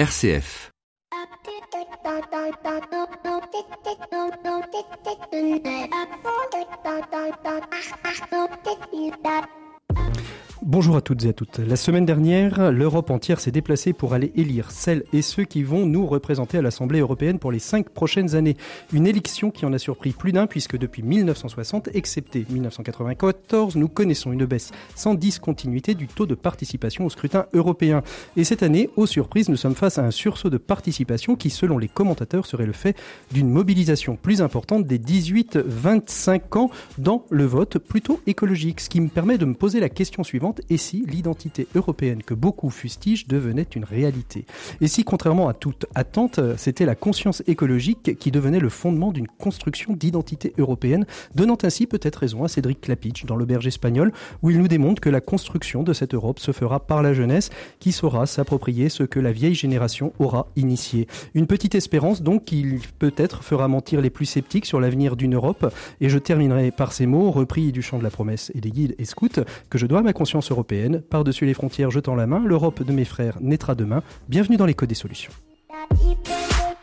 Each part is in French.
RCF. Bonjour à toutes et à toutes. La semaine dernière, l'Europe entière s'est déplacée pour aller élire celles et ceux qui vont nous représenter à l'Assemblée européenne pour les cinq prochaines années. Une élection qui en a surpris plus d'un puisque depuis 1960, excepté 1994, nous connaissons une baisse sans discontinuité du taux de participation au scrutin européen. Et cette année, aux surprises, nous sommes face à un sursaut de participation qui, selon les commentateurs, serait le fait d'une mobilisation plus importante des 18-25 ans dans le vote plutôt écologique. Ce qui me permet de me poser la question suivante et si l'identité européenne que beaucoup fustigent devenait une réalité Et si, contrairement à toute attente, c'était la conscience écologique qui devenait le fondement d'une construction d'identité européenne, donnant ainsi peut-être raison à Cédric Clapitch dans l'auberge espagnole, où il nous démontre que la construction de cette Europe se fera par la jeunesse qui saura s'approprier ce que la vieille génération aura initié. Une petite espérance donc qui peut-être fera mentir les plus sceptiques sur l'avenir d'une Europe. Et je terminerai par ces mots repris du chant de la promesse et des guides et scouts que je dois à ma conscience européenne. Par-dessus les frontières, jetant la main, l'Europe de mes frères naîtra demain. Bienvenue dans l'écho des solutions.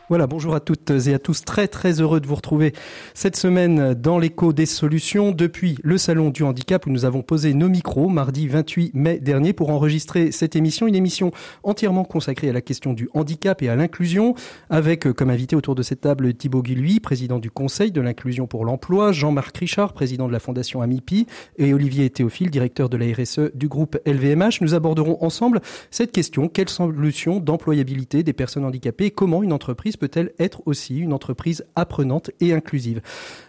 Voilà, bonjour à toutes et à tous. Très très heureux de vous retrouver cette semaine dans l'écho des solutions depuis le salon du handicap où nous avons posé nos micros mardi 28 mai dernier pour enregistrer cette émission, une émission entièrement consacrée à la question du handicap et à l'inclusion avec comme invité autour de cette table Thibaut Guilhuy, président du Conseil de l'inclusion pour l'emploi, Jean-Marc Richard, président de la Fondation Amipi et Olivier Théophile, directeur de la RSE du groupe LVMH. Nous aborderons ensemble cette question, quelle solution d'employabilité des personnes handicapées? Et comment une entreprise peut-elle être aussi une entreprise apprenante et inclusive?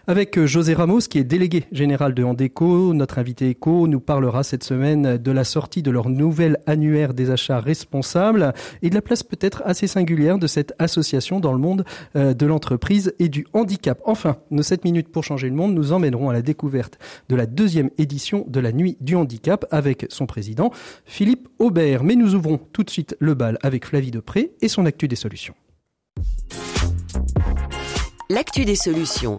Avec euh, José Ramos, qui est délégué général de Handeco, notre invité éco nous parlera cette semaine de la sortie de leur nouvel annuaire des achats responsables et de la place peut-être assez singulière de cette association dans le monde euh, de l'entreprise et du handicap. Enfin, nos 7 minutes pour changer le monde nous emmèneront à la découverte de la deuxième édition de la Nuit du handicap avec son président Philippe Aubert. Mais nous ouvrons tout de suite le bal avec Flavie Depré et son actu des solutions. L'actu des solutions.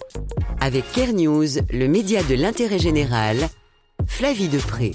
Avec Care News, le média de l'intérêt général, Flavie Depré.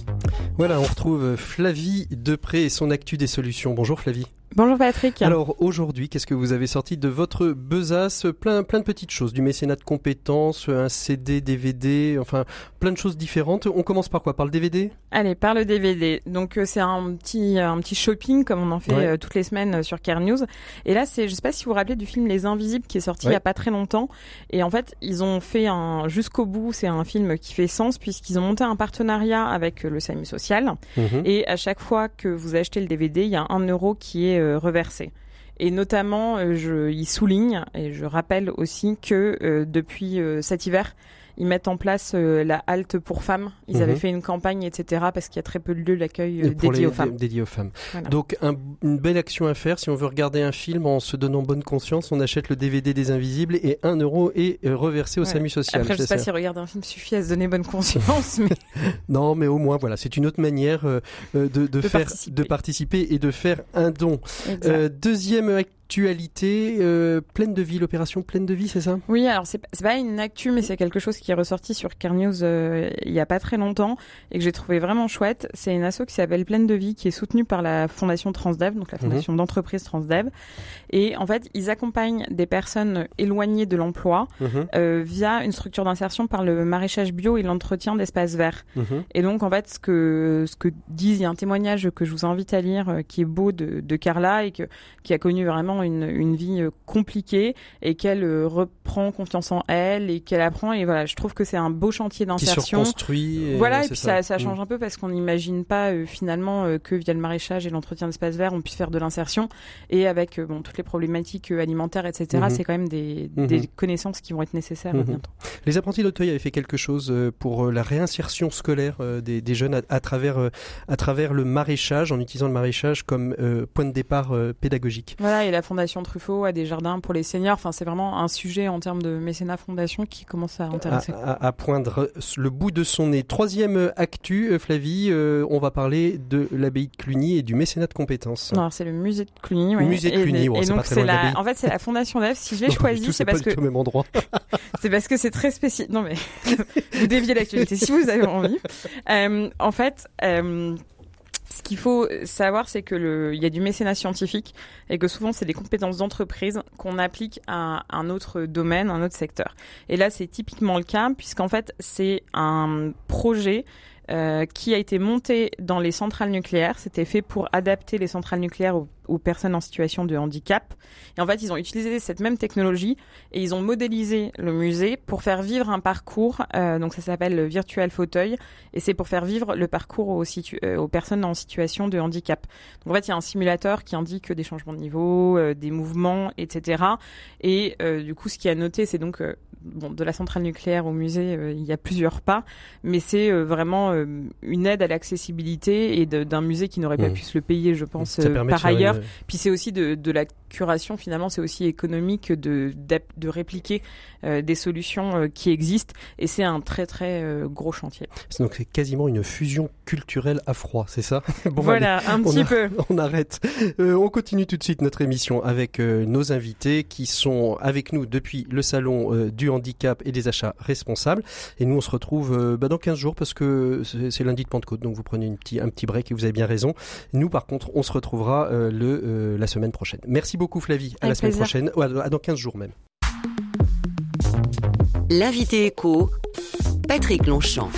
Voilà, on retrouve Flavie Depré et son actu des solutions. Bonjour Flavie. Bonjour Patrick. Alors aujourd'hui, qu'est-ce que vous avez sorti de votre besace plein, plein de petites choses, du mécénat de compétences, un CD, DVD, enfin plein de choses différentes. On commence par quoi? Par le DVD Allez, par le DVD. Donc euh, c'est un petit un petit shopping comme on en fait Ouais. euh, toutes les semaines euh, sur Care News. Et là, c'est je sais pas si vous vous rappelez du film Les Invisibles qui est sorti il y Ouais. a pas très longtemps. Et en fait, ils ont fait un jusqu'au bout. C'est un film qui fait sens puisqu'ils ont monté un partenariat avec euh, le SAMU social. Mhm. Et à chaque fois que vous achetez le DVD, il y a un euro qui est euh, reversé. Et notamment, euh, je, il souligne, et je rappelle aussi que euh, depuis cet hiver, ils mettent en place euh, la halte pour femmes. Ils Mhm. avaient fait une campagne, etc., parce qu'il y a très peu de lieux d'accueil euh, dédiés les- aux femmes. Dédiés aux femmes. Voilà. Donc un- une belle action à faire si on veut regarder un film en se donnant bonne conscience, on achète le DVD des Invisibles et un euro est euh, reversé au Ouais. SAMU social. Après, je sais C'est pas si regarder un film suffit à se donner bonne conscience, mais Non, mais au moins voilà, c'est une autre manière euh, de, de De faire, participer. de participer et de faire un don. deuxième actualité, euh, pleine de vie, l'opération pleine de vie, c'est ça? Oui, alors c'est pas- une actu, mais c'est quelque chose qui est ressorti sur Care News euh, il y a pas très longtemps et que j'ai trouvé vraiment chouette. C'est une asso qui s'appelle Pleine de Vie, qui est soutenue par la fondation Transdev, donc la fondation d'entreprise Transdev. Et en fait, ils accompagnent des personnes éloignées de l'emploi Mhm, euh, via une structure d'insertion par le maraîchage bio et l'entretien d'espaces verts. mhm. Et donc, en fait, ce que, ce que disent, il y a un témoignage que je vous invite à lire, qui est beau de, de Carla et que, qui a connu vraiment une, une vie euh, compliquée et qu'elle euh, reprend confiance en elle et qu'elle apprend. Et voilà, je trouve que c'est un beau chantier d'insertion. reconstruit. et- Voilà, et puis ça, ça Mm. change un peu parce qu'on n'imagine pas euh, finalement euh, que via le maraîchage et l'entretien d'espaces verts, on puisse faire de l'insertion. Et avec euh, bon, toutes les problématiques alimentaires, etc., Mhm. c'est quand même des, Mhm. des connaissances qui vont être nécessaires Mhm. bientôt. Les apprentis d'Auteuil avaient fait quelque chose pour la réinsertion scolaire des, des jeunes à, à travers à travers le maraîchage, en utilisant le maraîchage comme point de départ pédagogique. Voilà, et la Fondation Truffaut a des jardins pour les seniors. Enfin, c'est vraiment un sujet en termes de mécénat fondation qui commence à À, intéresser. à- à poindre le bout de son nez. Troisième euh, actu, euh, Flavie, euh, on va parler de l'abbaye de Cluny et du mécénat de compétences. Non, c'est le musée de Cluny. Ouais. musée de Cluny, et, ouais, donc c'est la, en fait c'est la Fondation F. Si je l'ai choisi, c'est parce que tout au même endroit. c'est parce que c'est très spécifique. Non mais vous déviez l'actualité si vous avez envie. Euh, en fait. Euh, qu'il faut savoir, c'est que le, il y a du mécénat scientifique et que souvent c'est des compétences d'entreprise qu'on applique à un autre domaine, un autre secteur. Et là, c'est typiquement le cas puisqu'en fait, c'est un projet euh, qui a été monté dans les centrales nucléaires. C'était fait pour adapter les centrales nucléaires aux, personnes en situation de handicap. Et en fait, ils ont utilisé cette même technologie et ils ont modélisé le musée pour faire vivre un parcours. Euh, donc ça s'appelle le virtual fauteuil et c'est pour faire vivre le parcours aux, euh, aux, personnes en situation de handicap. Donc en fait, il y a un simulateur qui indique des changements de niveau, euh, des mouvements, etc. Et du coup, ce qui a noté, c'est donc bon, de la centrale nucléaire au musée, il y a plusieurs pas, mais c'est vraiment une aide à l'accessibilité et d'un musée qui n'aurait pas mmh. pu se le payer, je pense, par ailleurs. Puis c'est aussi de, de la curation, finalement, c'est aussi économique de, de, répliquer euh, des solutions euh, qui existent. Et c'est un très, très euh, gros chantier. Donc, c'est quasiment une fusion culturelle à froid, c'est ça bon, Voilà, un petit peu. On arrête. on continue tout de suite notre émission avec nos invités qui sont avec nous depuis le salon du handicap et des achats responsables. Et nous, on se retrouve bah, dans 15 jours parce que c'est lundi de Pentecôte. Donc, vous prenez une petit, un petit break et vous avez bien raison. Nous, par contre, on se retrouvera le, la semaine prochaine. Merci beaucoup beaucoup Flavie. À la semaine prochaine. à dans 15 jours même. L'invité écho, Patrick Longchamp.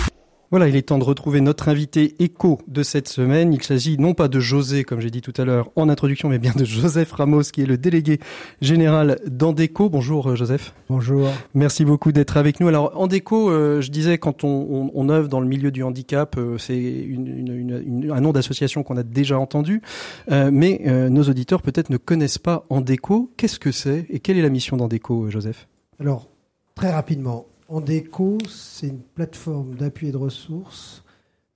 Voilà, il est temps de retrouver notre invité écho de cette semaine. Il s'agit non pas de José, comme j'ai dit tout à l'heure en introduction, mais bien de Joseph Ramos, qui est le délégué général d'Andeco. Bonjour euh, Joseph. Bonjour. Merci beaucoup d'être avec nous. Alors Andeco, euh, je disais, quand on, on, œuvre dans le milieu du handicap, euh, c'est une, un nom d'association qu'on a déjà entendu, mais nos auditeurs peut-être ne connaissent pas Andeco. Qu'est-ce que c'est et quelle est la mission d'Andeco, Joseph? Alors, très rapidement, Andeco, c'est une plateforme d'appui et de ressources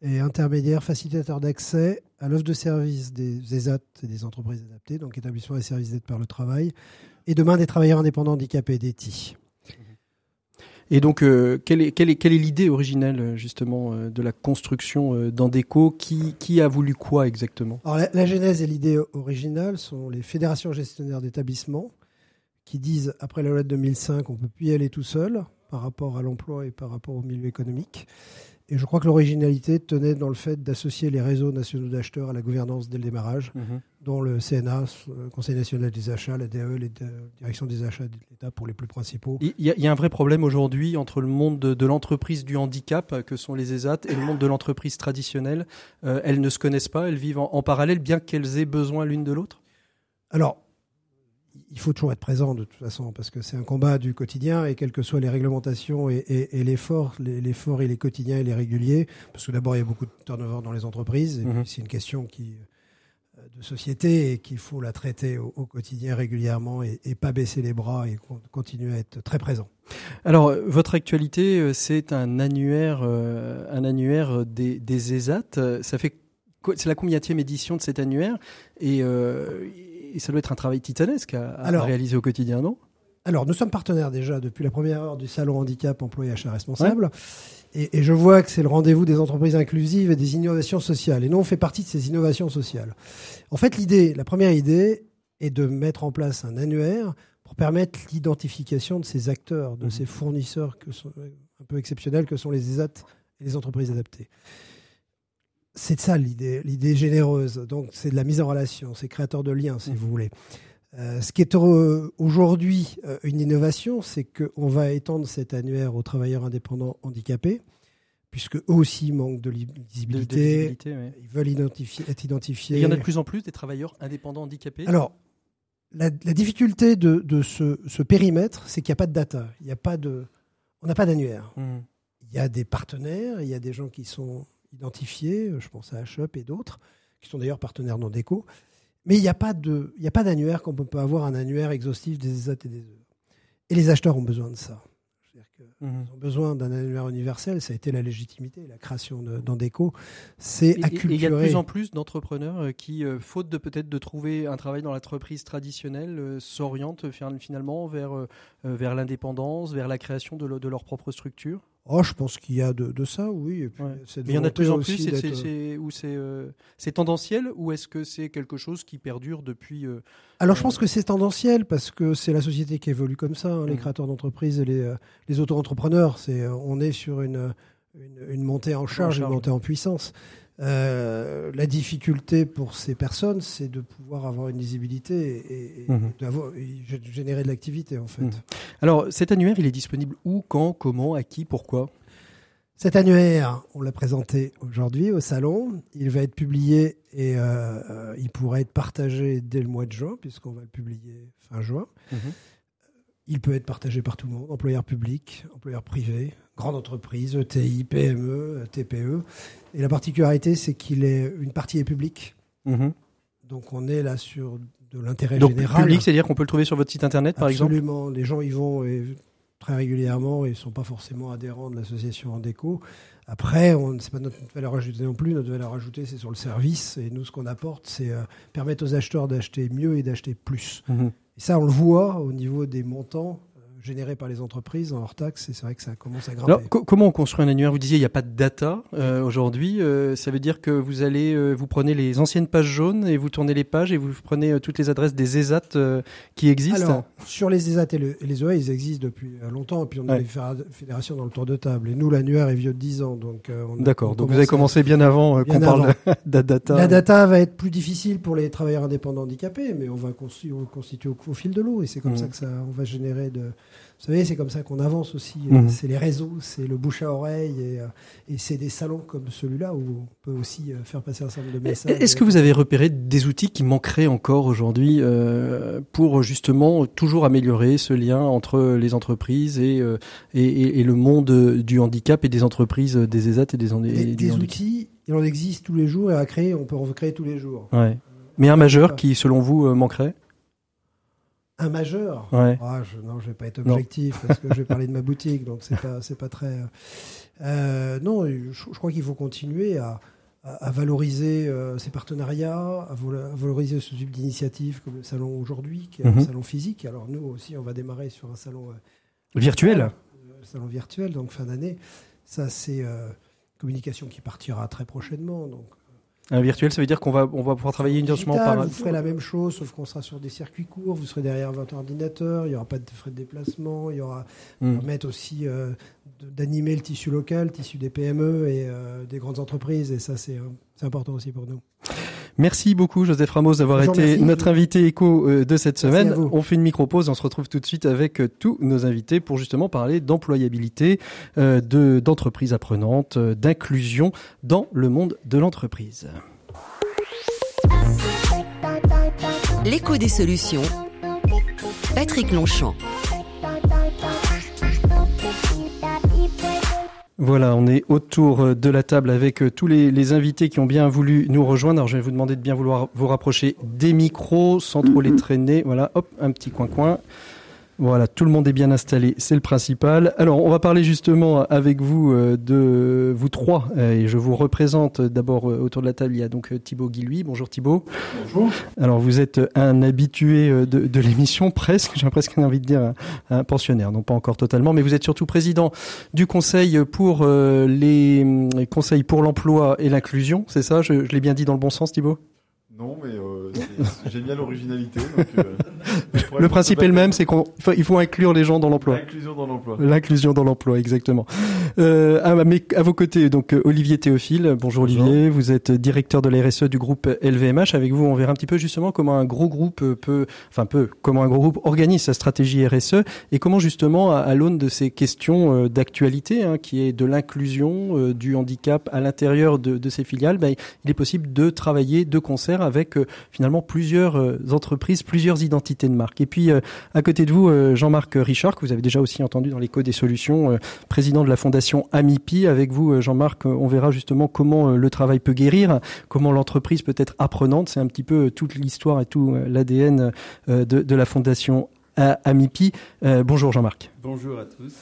et intermédiaire facilitateur d'accès à l'offre de services des ESAT et des entreprises adaptées, donc établissements et services d'aide par le travail, et demain des travailleurs indépendants handicapés, des TI. Et donc, euh, quelle est, quelle est, quelle est l'idée originelle justement euh, de la construction euh, d'Andeco qui, qui a voulu quoi exactement? Alors, la, la, genèse et l'idée originale sont les fédérations gestionnaires d'établissements qui disent, après la loi de 2005, on ne peut plus y aller tout seul, par rapport à l'emploi et par rapport au milieu économique. Et je crois que l'originalité tenait dans le fait d'associer les réseaux nationaux d'acheteurs à la gouvernance dès le démarrage, mhm. dont le CNA, le Conseil national des achats, la DAE, les directions des achats de l'État pour les plus principaux. Il y, a un vrai problème aujourd'hui entre le monde de, l'entreprise du handicap, que sont les ESAT, et le monde de l'entreprise traditionnelle. Euh, elles ne se connaissent pas, elles vivent en parallèle, bien qu'elles aient besoin l'une de l'autre? Alors, il faut toujours être présent de toute façon, parce que c'est un combat du quotidien, et quelles que soient les réglementations et, l'effort, l'effort il est quotidien et les régulier, parce que d'abord il y a beaucoup de turnover dans les entreprises, et mhm. c'est une question qui, euh, de société et qu'il faut la traiter au, quotidien régulièrement et, pas baisser les bras et continuer à être très présent. Alors, votre actualité, euh, c'est un annuaire, euh, un annuaire des, des ESAT. Ça fait, c'est la combienième édition de cet annuaire et et ça doit être un travail titanesque à, réaliser au quotidien, non? alors, nous sommes partenaires déjà depuis la première heure du salon handicap employé achat responsable. Et, je vois que c'est le rendez-vous des entreprises inclusives et des innovations sociales. Et nous, on fait partie de ces innovations sociales. En fait, l'idée, la première idée est de mettre en place un annuaire pour permettre l'identification de ces acteurs, de mmh. ces fournisseurs que sont, un peu exceptionnels que sont les ESAT et les entreprises adaptées c'est ça l'idée, l'idée généreuse. Donc c'est de la mise en relation, c'est créateur de liens, si mmh. vous voulez. Euh, ce qui est aujourd'hui euh, une innovation, c'est qu'on va étendre cet annuaire aux travailleurs indépendants handicapés, puisque eux aussi manquent de visibilité. Ils veulent identifier, être identifiés. il y en a de plus en plus des travailleurs indépendants handicapés? Alors, la, difficulté de, ce, périmètre, c'est qu'il n'y a pas de data. Il n'y a pas de, on n'a pas d'annuaire. Mmh. Il y a des partenaires, il y a des gens qui sont identifiés, euh, je pense à HUP et d'autres, qui sont d'ailleurs partenaires non-déco. Mais il n'y a pas d'annuaire comme on peut avoir un annuaire exhaustif des ESAT et des E. Et les acheteurs ont besoin de ça. Mhm. Ils ont besoin d'un annuaire universel, ça a été la légitimité, la création d'Andeco. C'est acculturé. il y a de plus en plus d'entrepreneurs euh, qui, euh, faute de peut-être de trouver un travail dans l'entreprise traditionnelle, s'orientent finalement vers, vers l'indépendance, vers la création de, de leur propre structure. Oh, je pense qu'il y a de, ça, oui. il y en a de plus en plus, c'est euh, c'est tendanciel ou est-ce que c'est quelque chose qui perdure depuis euh, Alors, je euh, pense que c'est tendanciel parce que c'est la société qui évolue comme ça, hein, les mmh. créateurs d'entreprises et les, les auto-entrepreneurs. On est sur une, une, montée en charge, une montée en puissance. Euh, la difficulté pour ces personnes, c'est de pouvoir avoir une lisibilité et, mhm. générer de l'activité en fait. Mhm. Alors cet annuaire, il est disponible où, quand, comment, à qui, pourquoi? Cet annuaire, on l'a présenté aujourd'hui au salon. Il va être publié et euh, il pourra être partagé dès le mois de juin, puisqu'on va le publier fin juin. Mhm. Il peut être partagé par tout le monde, employeurs publics, employeurs privés, grandes entreprises, ETI, PME, TPE. Et la particularité, c'est qu'il est une partie est publique. Mhm. Donc on est là sur de l'intérêt général. Public, c'est-à-dire qu'on peut le trouver sur votre site internet, par exemple? Absolument. Les gens y vont et très régulièrement et ne sont pas forcément adhérents de l'association Andeco. Après, ce n'est pas notre valeur ajoutée non plus. Notre valeur ajoutée, c'est sur le service. Et nous, ce qu'on apporte, c'est euh, permettre aux acheteurs d'acheter mieux et d'acheter plus. Mhm. Et ça, on le voit au niveau des montants générés par les entreprises en hors taxe, et c'est vrai que ça commence à grimper. Alors, comment on construit un annuaire? Vous disiez il n'y a pas de data euh, aujourd'hui. Euh, ça veut dire que vous allez, euh, vous prenez les anciennes pages jaunes et vous tournez les pages et vous prenez toutes les adresses des ESAT qui existent. Alors, sur les ESAT et, les OA, ils existent depuis longtemps, et puis on a des fédérations dans le tour de table. Et nous, l'annuaire est vieux de 10 ans, donc. D'accord. Donc vous avez commencé bien avant qu'on parle de la data. La data va être plus difficile pour les travailleurs indépendants handicapés, mais on va constituer, au, au, fil de l'eau, et c'est comme mmh. ça que ça, on va générer de vous savez, c'est comme ça qu'on avance aussi. Mhm. C'est les réseaux, c'est le bouche à oreille et, euh, et c'est des salons comme celui-là où on peut aussi euh, faire passer un certain nombre de messages. Est-ce que vous avez repéré des outils qui manqueraient encore aujourd'hui euh, pour justement toujours améliorer ce lien entre les entreprises et, et, et, le monde du handicap et des entreprises, des ESAT et des, des, des outils, il en existe tous les jours et à créer, on peut en créer tous les jours. Ouais. Mais un majeur qui, selon vous, manquerait? Un majeur. Ah, je, non, je vais pas être objectif parce que je vais parler de ma boutique, donc c'est pas c'est pas très. Euh, non, je, crois qu'il faut continuer à, à, valoriser euh, ces partenariats, à, valoriser ce type d'initiative comme le salon aujourd'hui, qui est un mhm. salon physique. Alors nous aussi, on va démarrer sur un salon euh, virtuel. salon virtuel, donc fin d'année. Ça, c'est communication qui partira très prochainement. Donc un virtuel, ça veut dire qu'on va, on va pouvoir travailler uniquement par. Vous ferez la même chose, sauf qu'on sera sur des circuits courts. Vous serez derrière votre ordinateur. Il n'y aura pas de frais de déplacement. Il y aura. Hmm. permettre aussi euh, d'animer le tissu local, le tissu des PME et euh, des grandes entreprises. Et ça, c'est important aussi pour nous. Merci beaucoup Joseph Ramos d'avoir été notre invité éco euh, de cette semaine. On fait une micro-pause, on se retrouve tout de suite avec euh, tous nos invités pour justement parler d'employabilité, euh, de d'entreprises apprenantes, d'inclusion dans le monde de l'entreprise. L'écho des solutions. Patrick Longchamp. Voilà, on est autour de la table avec euh, tous les, invités qui ont bien voulu nous rejoindre. Alors je vais vous demander de bien vouloir vous rapprocher des micros sans trop les traîner. Voilà, hop, un petit coin-coin. Voilà, tout le monde est bien installé, c'est le principal. Alors, on va parler justement avec vous euh, de vous trois, euh, et je vous représente d'abord euh, autour de la table. Il y a donc Thibaut Guilhuy. Bonjour Thibaut. Bonjour. Alors, vous êtes un habitué de, l'émission, presque. J'ai presque envie de dire un, pensionnaire, non pas encore totalement, mais vous êtes surtout président du Conseil pour les, conseils pour l'emploi et l'inclusion. C'est ça? Je, je l'ai bien dit dans le bon sens, Thibaut? Non, mais euh, j'aime bien l'originalité. Euh, le principe est le même, c'est qu'il faut inclure les gens dans l'emploi. L'inclusion dans l'emploi. L'inclusion dans l'emploi, exactement. Euh, à, à, vos côtés, donc Olivier Théophile. Bonjour, Olivier. Vous êtes directeur de la RSE du groupe LVMH. Avec vous, on verra un petit peu justement comment un gros groupe peut, enfin peut, comment un gros groupe organise sa stratégie RSE et comment justement, à, l'aune de ces questions d'actualité, hein, qui est de l'inclusion du handicap à l'intérieur de, de, ces filiales, ben, il est possible de travailler de concert avec euh, finalement plusieurs euh, entreprises, plusieurs identités de marque. Et puis euh, à côté de vous, Jean-Marc Richard, que vous avez déjà aussi entendu dans l'écho des solutions, président de la fondation Amipi. Avec vous, Jean-Marc, on verra justement comment le travail peut guérir, comment l'entreprise peut être apprenante. C'est un petit peu toute l'histoire et tout l'ADN de, de la fondation à Amipi. Euh, bonjour Jean-Marc. Bonjour à tous.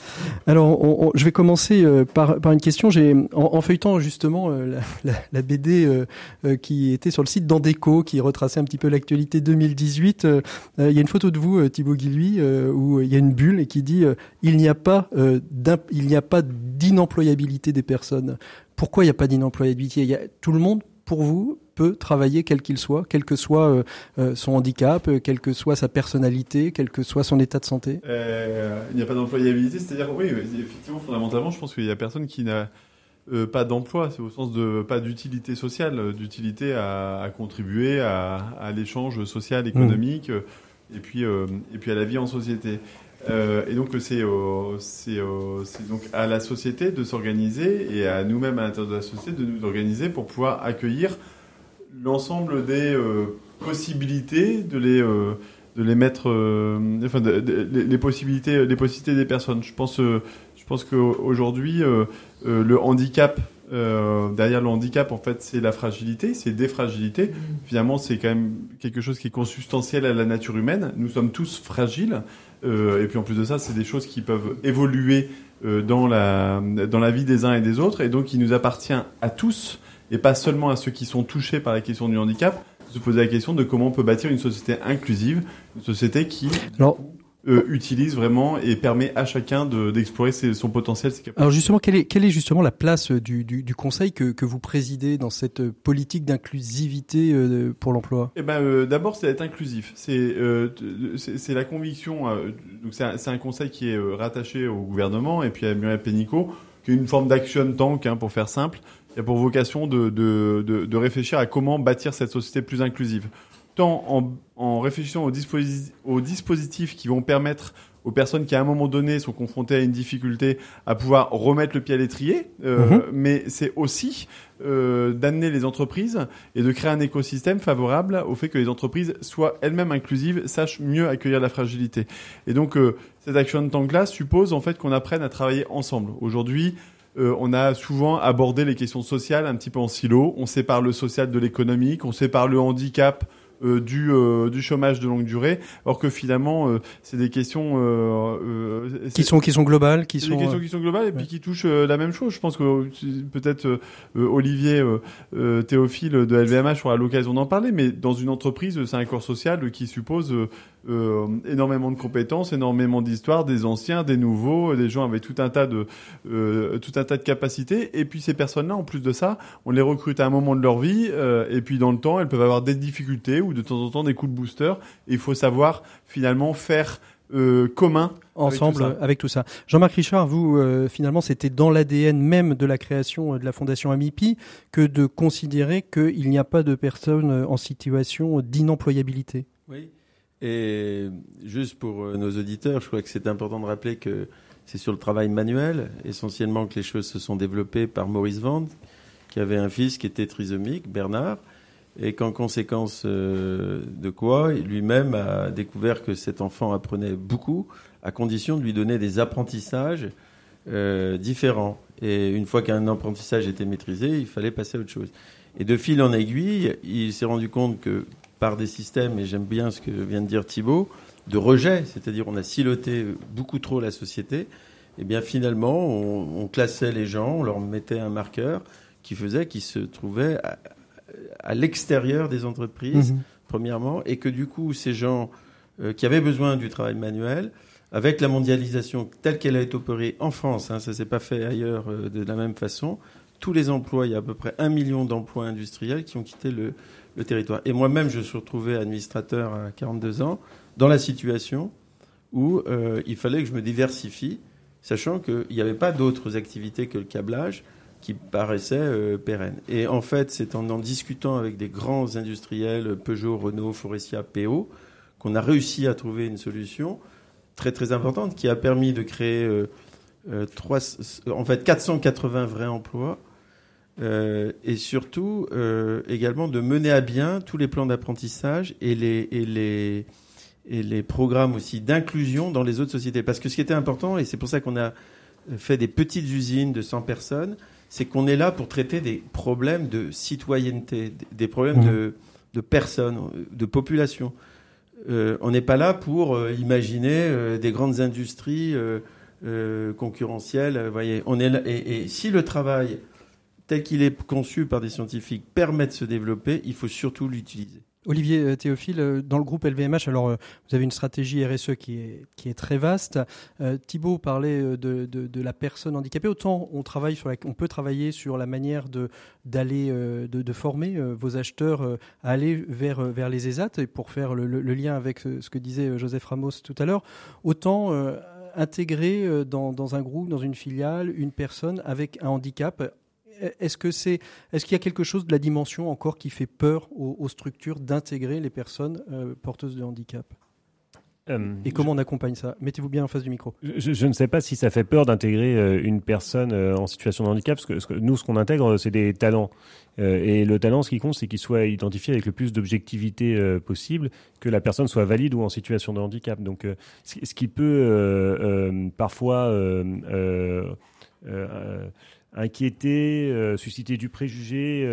Alors, je vais commencer euh, par, par, une question. J'ai en, feuilletant justement euh, la, la, BD qui était sur le site d'Andeco, qui retraçait un petit peu l'actualité 2018. il y a une photo de vous, Thibaut Guilhuy, où il y a une bulle et qui dit il n'y a pas il n'y a pas d'inemployabilité des personnes. Pourquoi il n'y a pas d'inemployabilité? Il y a tout le monde pour vous peut travailler quel qu'il soit, quel que soit euh, euh, son handicap, euh, quelle que soit sa personnalité, quel que soit son état de santé? Il n'y a pas d'employabilité, c'est-à-dire, oui, effectivement, fondamentalement, je pense qu'il n'y a personne qui n'a euh, pas d'emploi, c'est au sens de pas d'utilité sociale, d'utilité à, à contribuer à, à l'échange social, économique, euh, et puis et puis à la vie en société. Euh, et donc c'est donc à la société de s'organiser et à nous-mêmes à l'intérieur de la société de nous organiser pour pouvoir accueillir l'ensemble des euh, possibilités de les euh, de les mettre enfin de- de- les, les possibilités les possibilités des personnes. Je pense je pense qu'aujourd'hui le handicap euh, derrière le handicap en fait c'est la fragilité, c'est des fragilités. Finalement c'est quand même quelque chose qui est consubstantiel à la nature humaine. Nous sommes tous fragiles et puis en plus de ça c'est des choses qui peuvent évoluer euh, dans la dans la vie des uns et des autres. Et donc il nous appartient à tous et pas seulement à ceux qui sont touchés par la question du handicap, de se poser la question de comment on peut bâtir une société inclusive, une société qui euh, utilise vraiment et permet à chacun de- d'explorer son potentiel, ses capacités. alors justement, quelle est, quelle est justement la place euh, du, du, du conseil que, que vous présidez dans cette euh, politique d'inclusivité euh, pour l'emploi? Eh ben, euh, d'abord, c'est d'être inclusif. C'est c'est la conviction. donc, c'est un, conseil qui est rattaché au gouvernement et puis à Muriel Pénicaud, qui est une forme d'action tank, hein, pour faire simple. Il a pour vocation de, de, de, de réfléchir à comment bâtir cette société plus inclusive. Tant en, en réfléchissant aux, disposi- aux dispositifs qui vont permettre aux personnes qui à un moment donné sont confrontées à une difficulté à pouvoir remettre le pied à l'étrier, euh, Mhm. mais c'est aussi euh, d'amener les entreprises et de créer un écosystème favorable au fait que les entreprises soient elles-mêmes inclusives, sachent mieux accueillir la fragilité. Et donc euh, cette action tank-là suppose en fait qu'on apprenne à travailler ensemble. Aujourd'hui, euh, on a souvent abordé les questions sociales un petit peu en silo. On sépare le social de l'économique, on sépare le handicap euh, du, euh, du chômage de longue durée, alors que finalement, euh, c'est des questions euh, euh, qui sont, qui sont globales, qui sont... des questions qui sont globales et puis ouais. qui touchent euh, la même chose. Je pense que peut-être Olivier Théophile de LVMH aura l'occasion d'en parler, mais dans une entreprise, c'est un corps social qui suppose euh, énormément de compétences, énormément d'histoires, des anciens, des nouveaux, euh, des gens avec tout un tas de euh, tout un tas de capacités. Et puis ces personnes-là, en plus de ça, on les recrute à un moment de leur vie, euh, et puis dans le temps, elles peuvent avoir des difficultés ou de temps en temps des coups de booster. Et il faut savoir finalement faire euh, commun ensemble Avec tout ça. avec tout ça. Jean-Marc Richard, vous, euh, finalement, c'était dans l'ADN même de la création de la Fondation Amipi que de considérer qu'il n'y a pas de personnes en situation d'inemployabilité. Oui. Et juste pour euh, nos auditeurs, je crois que c'est important de rappeler que c'est sur le travail manuel, essentiellement que les choses se sont développées par Maurice Vande, qui avait un fils qui était trisomique, Bernard, et qu'en conséquence euh, de quoi, lui-même a découvert que cet enfant apprenait beaucoup, à condition de lui donner des apprentissages euh, différents. Et une fois qu'un apprentissage était maîtrisé, il fallait passer à autre chose. Et de fil en aiguille, il s'est rendu compte que par des systèmes, et j'aime bien ce que vient de dire Thibault, de rejet, c'est-à-dire on a siloté beaucoup trop la société, et bien finalement on, on classait les gens, on leur mettait un marqueur qui faisait qu'ils se trouvaient à, à l'extérieur des entreprises, premièrement, et que du coup ces gens euh, qui avaient besoin du travail manuel, avec la mondialisation telle qu'elle a été opérée en France, hein, ça s'est pas fait ailleurs euh, de la même façon, tous les emplois, il y a à peu près un million d'emplois industriels qui ont quitté le, territoire. Et moi-même, je suis retrouvé administrateur à 42 ans dans la situation où euh, il fallait que je me diversifie, sachant qu'il n'y avait pas d'autres activités que le câblage qui paraissaient euh, pérennes. Et en fait, c'est en en discutant avec des grands industriels, Peugeot, Renault, Forestia, PO, qu'on a réussi à trouver une solution très très importante qui a permis de créer euh, euh, en fait 480 vrais emplois euh, et surtout euh, également de mener à bien tous les plans d'apprentissage et les, et, les, et les programmes aussi d'inclusion dans les autres sociétés. Parce que ce qui était important, et c'est pour ça qu'on a fait des petites usines de 100 personnes, c'est qu'on est là pour traiter des problèmes de citoyenneté, des problèmes Mmh. de, de personnes, de population. Euh, on n'est pas là pour euh, imaginer euh, des grandes industries concurrentielles. voyez, on est là, et, et si le travail tel qu'il est conçu par des scientifiques permet de se développer, il faut surtout l'utiliser. Olivier euh, Théophile, euh, dans le groupe LVMH, alors euh, vous avez une stratégie RSE qui est, qui est très vaste. Euh, Thibault parlait de, de, la personne handicapée. Autant on travaille sur la, on peut travailler sur la manière de d'aller de, former vos acheteurs à aller vers vers les ESAT et pour faire le, lien avec ce que disait Joseph Ramos tout à l'heure. Autant intégrer dans, dans un groupe, dans une filiale, une personne avec un handicap est-ce que c'est, est-ce qu'il y a quelque chose de la dimension encore qui fait peur aux, structures d'intégrer les personnes porteuses de handicap? Euh, Et comment on accompagne ça? Mettez-vous bien en face du micro. Je, ne sais pas si ça fait peur d'intégrer euh, une personne euh, en situation de handicap, parce que, nous, ce qu'on intègre, c'est des talents. et le talent, ce qui compte, c'est qu'il soit identifié avec le plus d'objectivité possible, que la personne soit valide ou en situation de handicap. Donc, ce, qui peut parfois inquiéter, susciter du préjugé,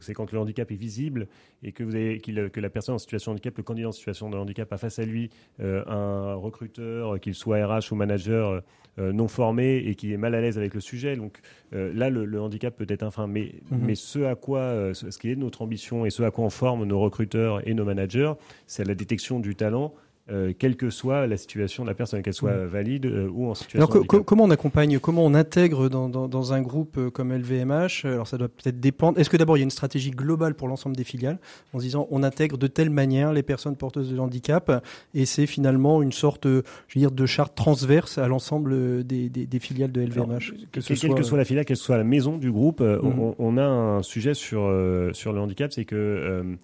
c'est quand le handicap est visible et que, vous avez, que la personne en situation de handicap, le candidat en situation de handicap, a face à lui euh, un recruteur, qu'il soit RH ou manager euh, non formé et qui est mal à l'aise avec le sujet. Donc euh, là, le, handicap peut être un frein. Mais, mhm. mais ce à quoi, ce qui est notre ambition et ce à quoi on forme nos recruteurs et nos managers, c'est la détection du talent euh, quelle que soit la situation de la personne, qu'elle soit mm. valide euh, ou en situation. Alors, comment on accompagne, comment on intègre dans, dans, dans un groupe euh, comme LVMH Alors ça doit peut-être dépendre. Est-ce que d'abord il y a une stratégie globale pour l'ensemble des filiales en se disant on intègre de telle manière les personnes porteuses de handicap et c'est finalement une sorte, je veux dire, de charte transverse à l'ensemble des, des, des, filiales de LVMH. que quelle soit... que soit la filiale, quelle soit la maison du groupe, mm. on, on, a un sujet sur sur le handicap, c'est que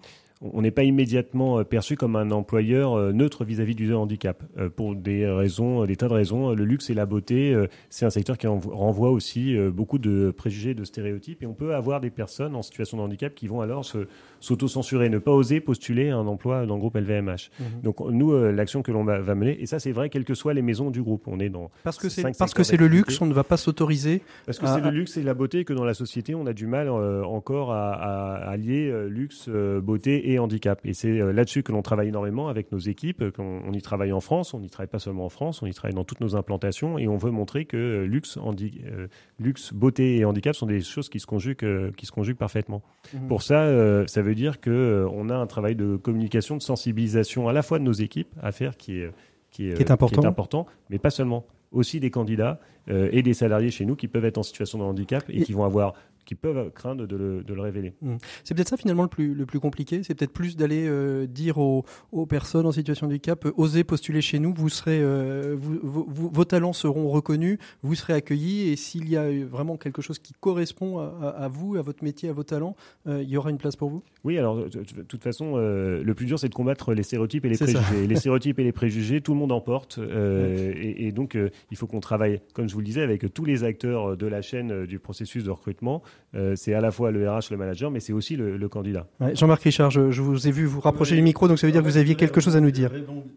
on n'est pas immédiatement euh, perçu comme un employeur euh, neutre vis-à-vis du handicap euh, pour des raisons, des tas de raisons. Le luxe et la beauté, c'est un secteur qui renvoie aussi beaucoup de préjugés, de stéréotypes, et on peut avoir des personnes en situation de handicap qui vont alors se s'auto-censurer, ne pas oser postuler un emploi dans le groupe LVMH. Donc nous, l'action que l'on va, mener, et ça c'est vrai, quelles que soient les maisons du groupe, on est dans parce que c'est parce que c'est le luxe, on ne va pas s'autoriser. Parce que c'est le luxe et la beauté que dans la société on a du mal encore à, à, lier luxe, beauté et handicap. Et c'est euh, là-dessus que l'on travaille énormément avec nos équipes. On, y travaille en France, on n'y travaille pas seulement en France, on y travaille dans toutes nos implantations et on veut montrer que euh, luxe, euh, luxe beauté et handicap sont des choses qui se conjuguent, qui se conjuguent parfaitement. Mmh. Pour ça, ça veut dire que on a un travail de communication, de sensibilisation à la fois de nos équipes à faire qui est, qui est, important. Qui est important, mais pas seulement aussi des candidats et des salariés chez nous qui peuvent être en situation de handicap et qui vont avoir qui peuvent craindre de le, de le révéler. Mmh. C'est peut-être ça finalement le plus, le plus compliqué, c'est peut-être plus d'aller euh, dire aux, aux, personnes en situation de handicap, euh, osez postuler chez nous, vous serez, euh, vous, vos talents seront reconnus, vous serez accueillis, et s'il y a vraiment quelque chose qui correspond à, à, vous, à votre métier, à vos talents, il y aura une place pour vous Oui, alors de, toute façon, le plus dur c'est de combattre les stéréotypes et les préjugés. les stéréotypes et les préjugés, tout le monde en porte, et, et, donc il faut qu'on travaille, comme je vous le disais, avec tous les acteurs de la chaîne du processus de recrutement euh, c'est à la fois le RH, le manager, mais c'est aussi le, candidat. Jean-Marc Richard, je, vous ai vu vous rapprocher du micro, donc ça veut dire que vous aviez quelque chose à nous dire.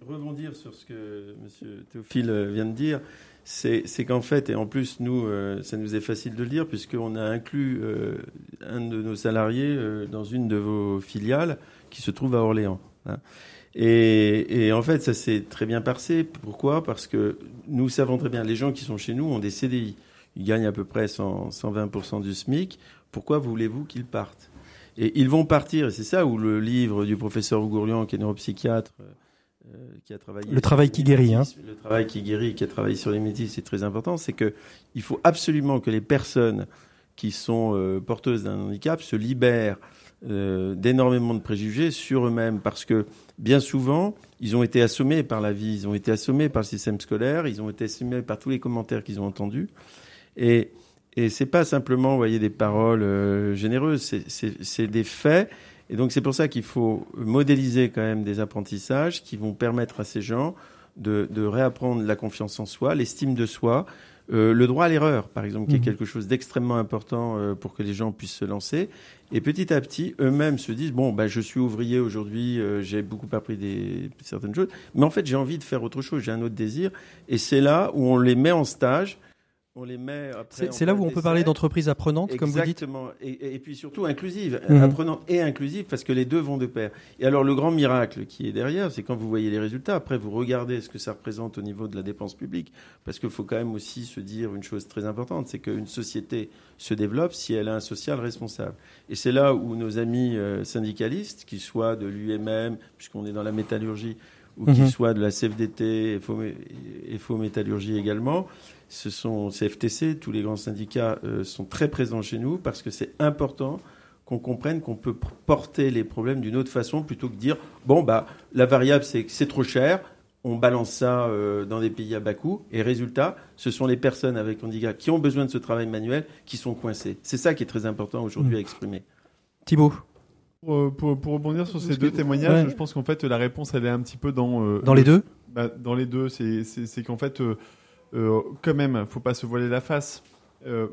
Rebondir sur ce que M. Théophile vient de dire, c'est qu'en fait, et en plus, nous, euh, ça nous est facile de le dire, puisqu'on a inclus euh, un de nos salariés dans une de vos filiales qui se trouve à Orléans. Hein. Et, et, en fait, ça s'est très bien passé. Pourquoi? Parce que nous savons très bien, les gens qui sont chez nous ont des CDI ils gagnent à peu près 120% du SMIC. Pourquoi voulez-vous qu'ils partent Et ils vont partir, et c'est ça où le livre du professeur Ougourlian, qui est neuropsychiatre, euh, qui a travaillé... Le travail qui guérit. Hein. Le travail qui guérit, qui a travaillé sur les métis, c'est très important, c'est qu'il faut absolument que les personnes qui sont euh, porteuses d'un handicap se libèrent euh, d'énormément de préjugés sur eux-mêmes parce que bien souvent, ils ont été assommés par la vie, ils ont été assommés par le système scolaire, ils ont été assommés par tous les commentaires qu'ils ont entendus. Et, et c'est pas simplement, vous voyez, des paroles euh, généreuses, c'est des faits. Et donc c'est pour ça qu'il faut modéliser quand même des apprentissages qui vont permettre à ces gens de, de réapprendre la confiance en soi, l'estime de soi, euh, le droit à l'erreur, par exemple, qui est mmh. quelque chose d'extrêmement important euh, pour que les gens puissent se lancer. Et petit à petit, eux-mêmes se disent bon, bah, je suis ouvrier aujourd'hui, euh, j'ai beaucoup appris des certaines choses, mais en fait, j'ai envie de faire autre chose, j'ai un autre désir. Et c'est là où on les met en stage on les met après. C'est là où on peut parler d'entreprise apprenante, comme vous dites. Exactement. Et, puis surtout inclusive, mhm. apprenante et inclusive, parce que les deux vont de pair. Et alors le grand miracle qui est derrière, c'est quand vous voyez les résultats. Après, vous regardez ce que ça représente au niveau de la dépense publique, parce qu'il faut quand même aussi se dire une chose très importante, c'est qu'une société se développe si elle a un social responsable. Et c'est là où nos amis euh, syndicalistes, qu'ils soient de l'UMM, puisqu'on est dans la métallurgie, ou qu'ils mhm. soient de la CFDT et FO Métallurgie également, ce sont CFTC, tous les grands syndicats euh, sont très présents chez nous parce que c'est important qu'on comprenne qu'on peut porter les problèmes d'une autre façon plutôt que de dire bon bah la variable c'est c'est trop cher, on balance ça dans des pays à bas coût, et résultat, ce sont les personnes avec handicap qui ont besoin de ce travail manuel qui sont coincées. C'est ça qui est très important aujourd'hui mmh. à exprimer. Thibault pour, pour, rebondir sur ces deux témoignages, je pense qu'en fait la réponse elle est un petit peu dans dans les deux. Bah, dans les deux, c'est qu'en fait euh, quand même, faut pas se voiler la face. Euh,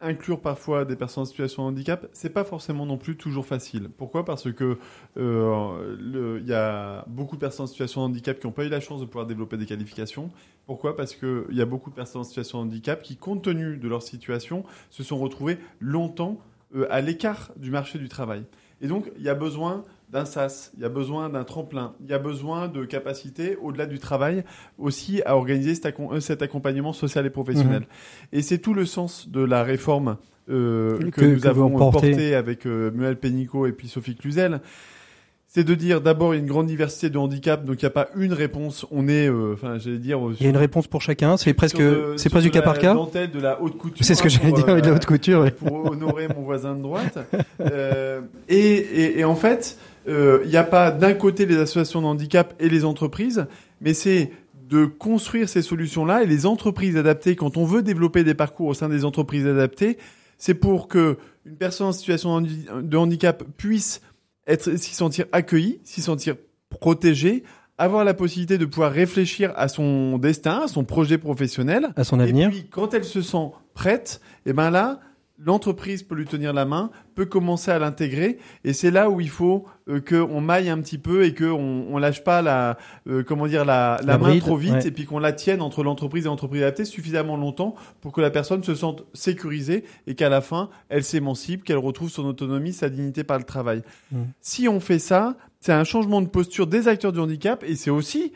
inclure parfois des personnes en situation de handicap, c'est pas forcément non plus toujours facile. Pourquoi? Parce que euh, il y a beaucoup de personnes en situation de handicap qui n'ont pas eu la chance de pouvoir développer des qualifications. Pourquoi? Parce qu'il y a beaucoup de personnes en situation de handicap qui, compte tenu de leur situation, se sont retrouvées longtemps à l'écart du marché du travail. Et donc, il y a besoin d'un SAS, il y a besoin d'un tremplin, il y a besoin de capacités, au-delà du travail, aussi à organiser cet, euh, accompagnement social et professionnel. Mhm. Et c'est tout le sens de la réforme euh, que, nous avons portée avec euh, Muel Pénicaud et puis Sophie Cluzel c'est de dire d'abord une grande diversité de handicaps, donc il n'y a pas une réponse. On est, euh, enfin, j'allais dire. Il y a une réponse pour chacun. C'est presque, c'est pas du cas par cas. de la haute couture. C'est ce que j'allais dire, de la haute couture. Pour honorer mon voisin de droite. euh, et, et, et, en fait, euh, il n'y a pas d'un côté les associations de handicap et les entreprises, mais c'est de construire ces solutions-là et les entreprises adaptées. Quand on veut développer des parcours au sein des entreprises adaptées, c'est pour que une personne en situation de handicap puisse être, s'y sentir accueilli, s'y sentir protégé, avoir la possibilité de pouvoir réfléchir à son destin, à son projet professionnel, à son avenir. Et puis, quand elle se sent prête, et eh ben là, l'entreprise peut lui tenir la main, peut commencer à l'intégrer, et c'est là où il faut euh, qu'on maille un petit peu et qu'on on lâche pas la, euh, comment dire, la, la, main trop vite, et puis qu'on la tienne entre l'entreprise et l'entreprise adaptée suffisamment longtemps pour que la personne se sente sécurisée et qu'à la fin, elle s'émancipe, qu'elle retrouve son autonomie, sa dignité par le travail. Mmh. Si on fait ça, c'est un changement de posture des acteurs du handicap, et c'est aussi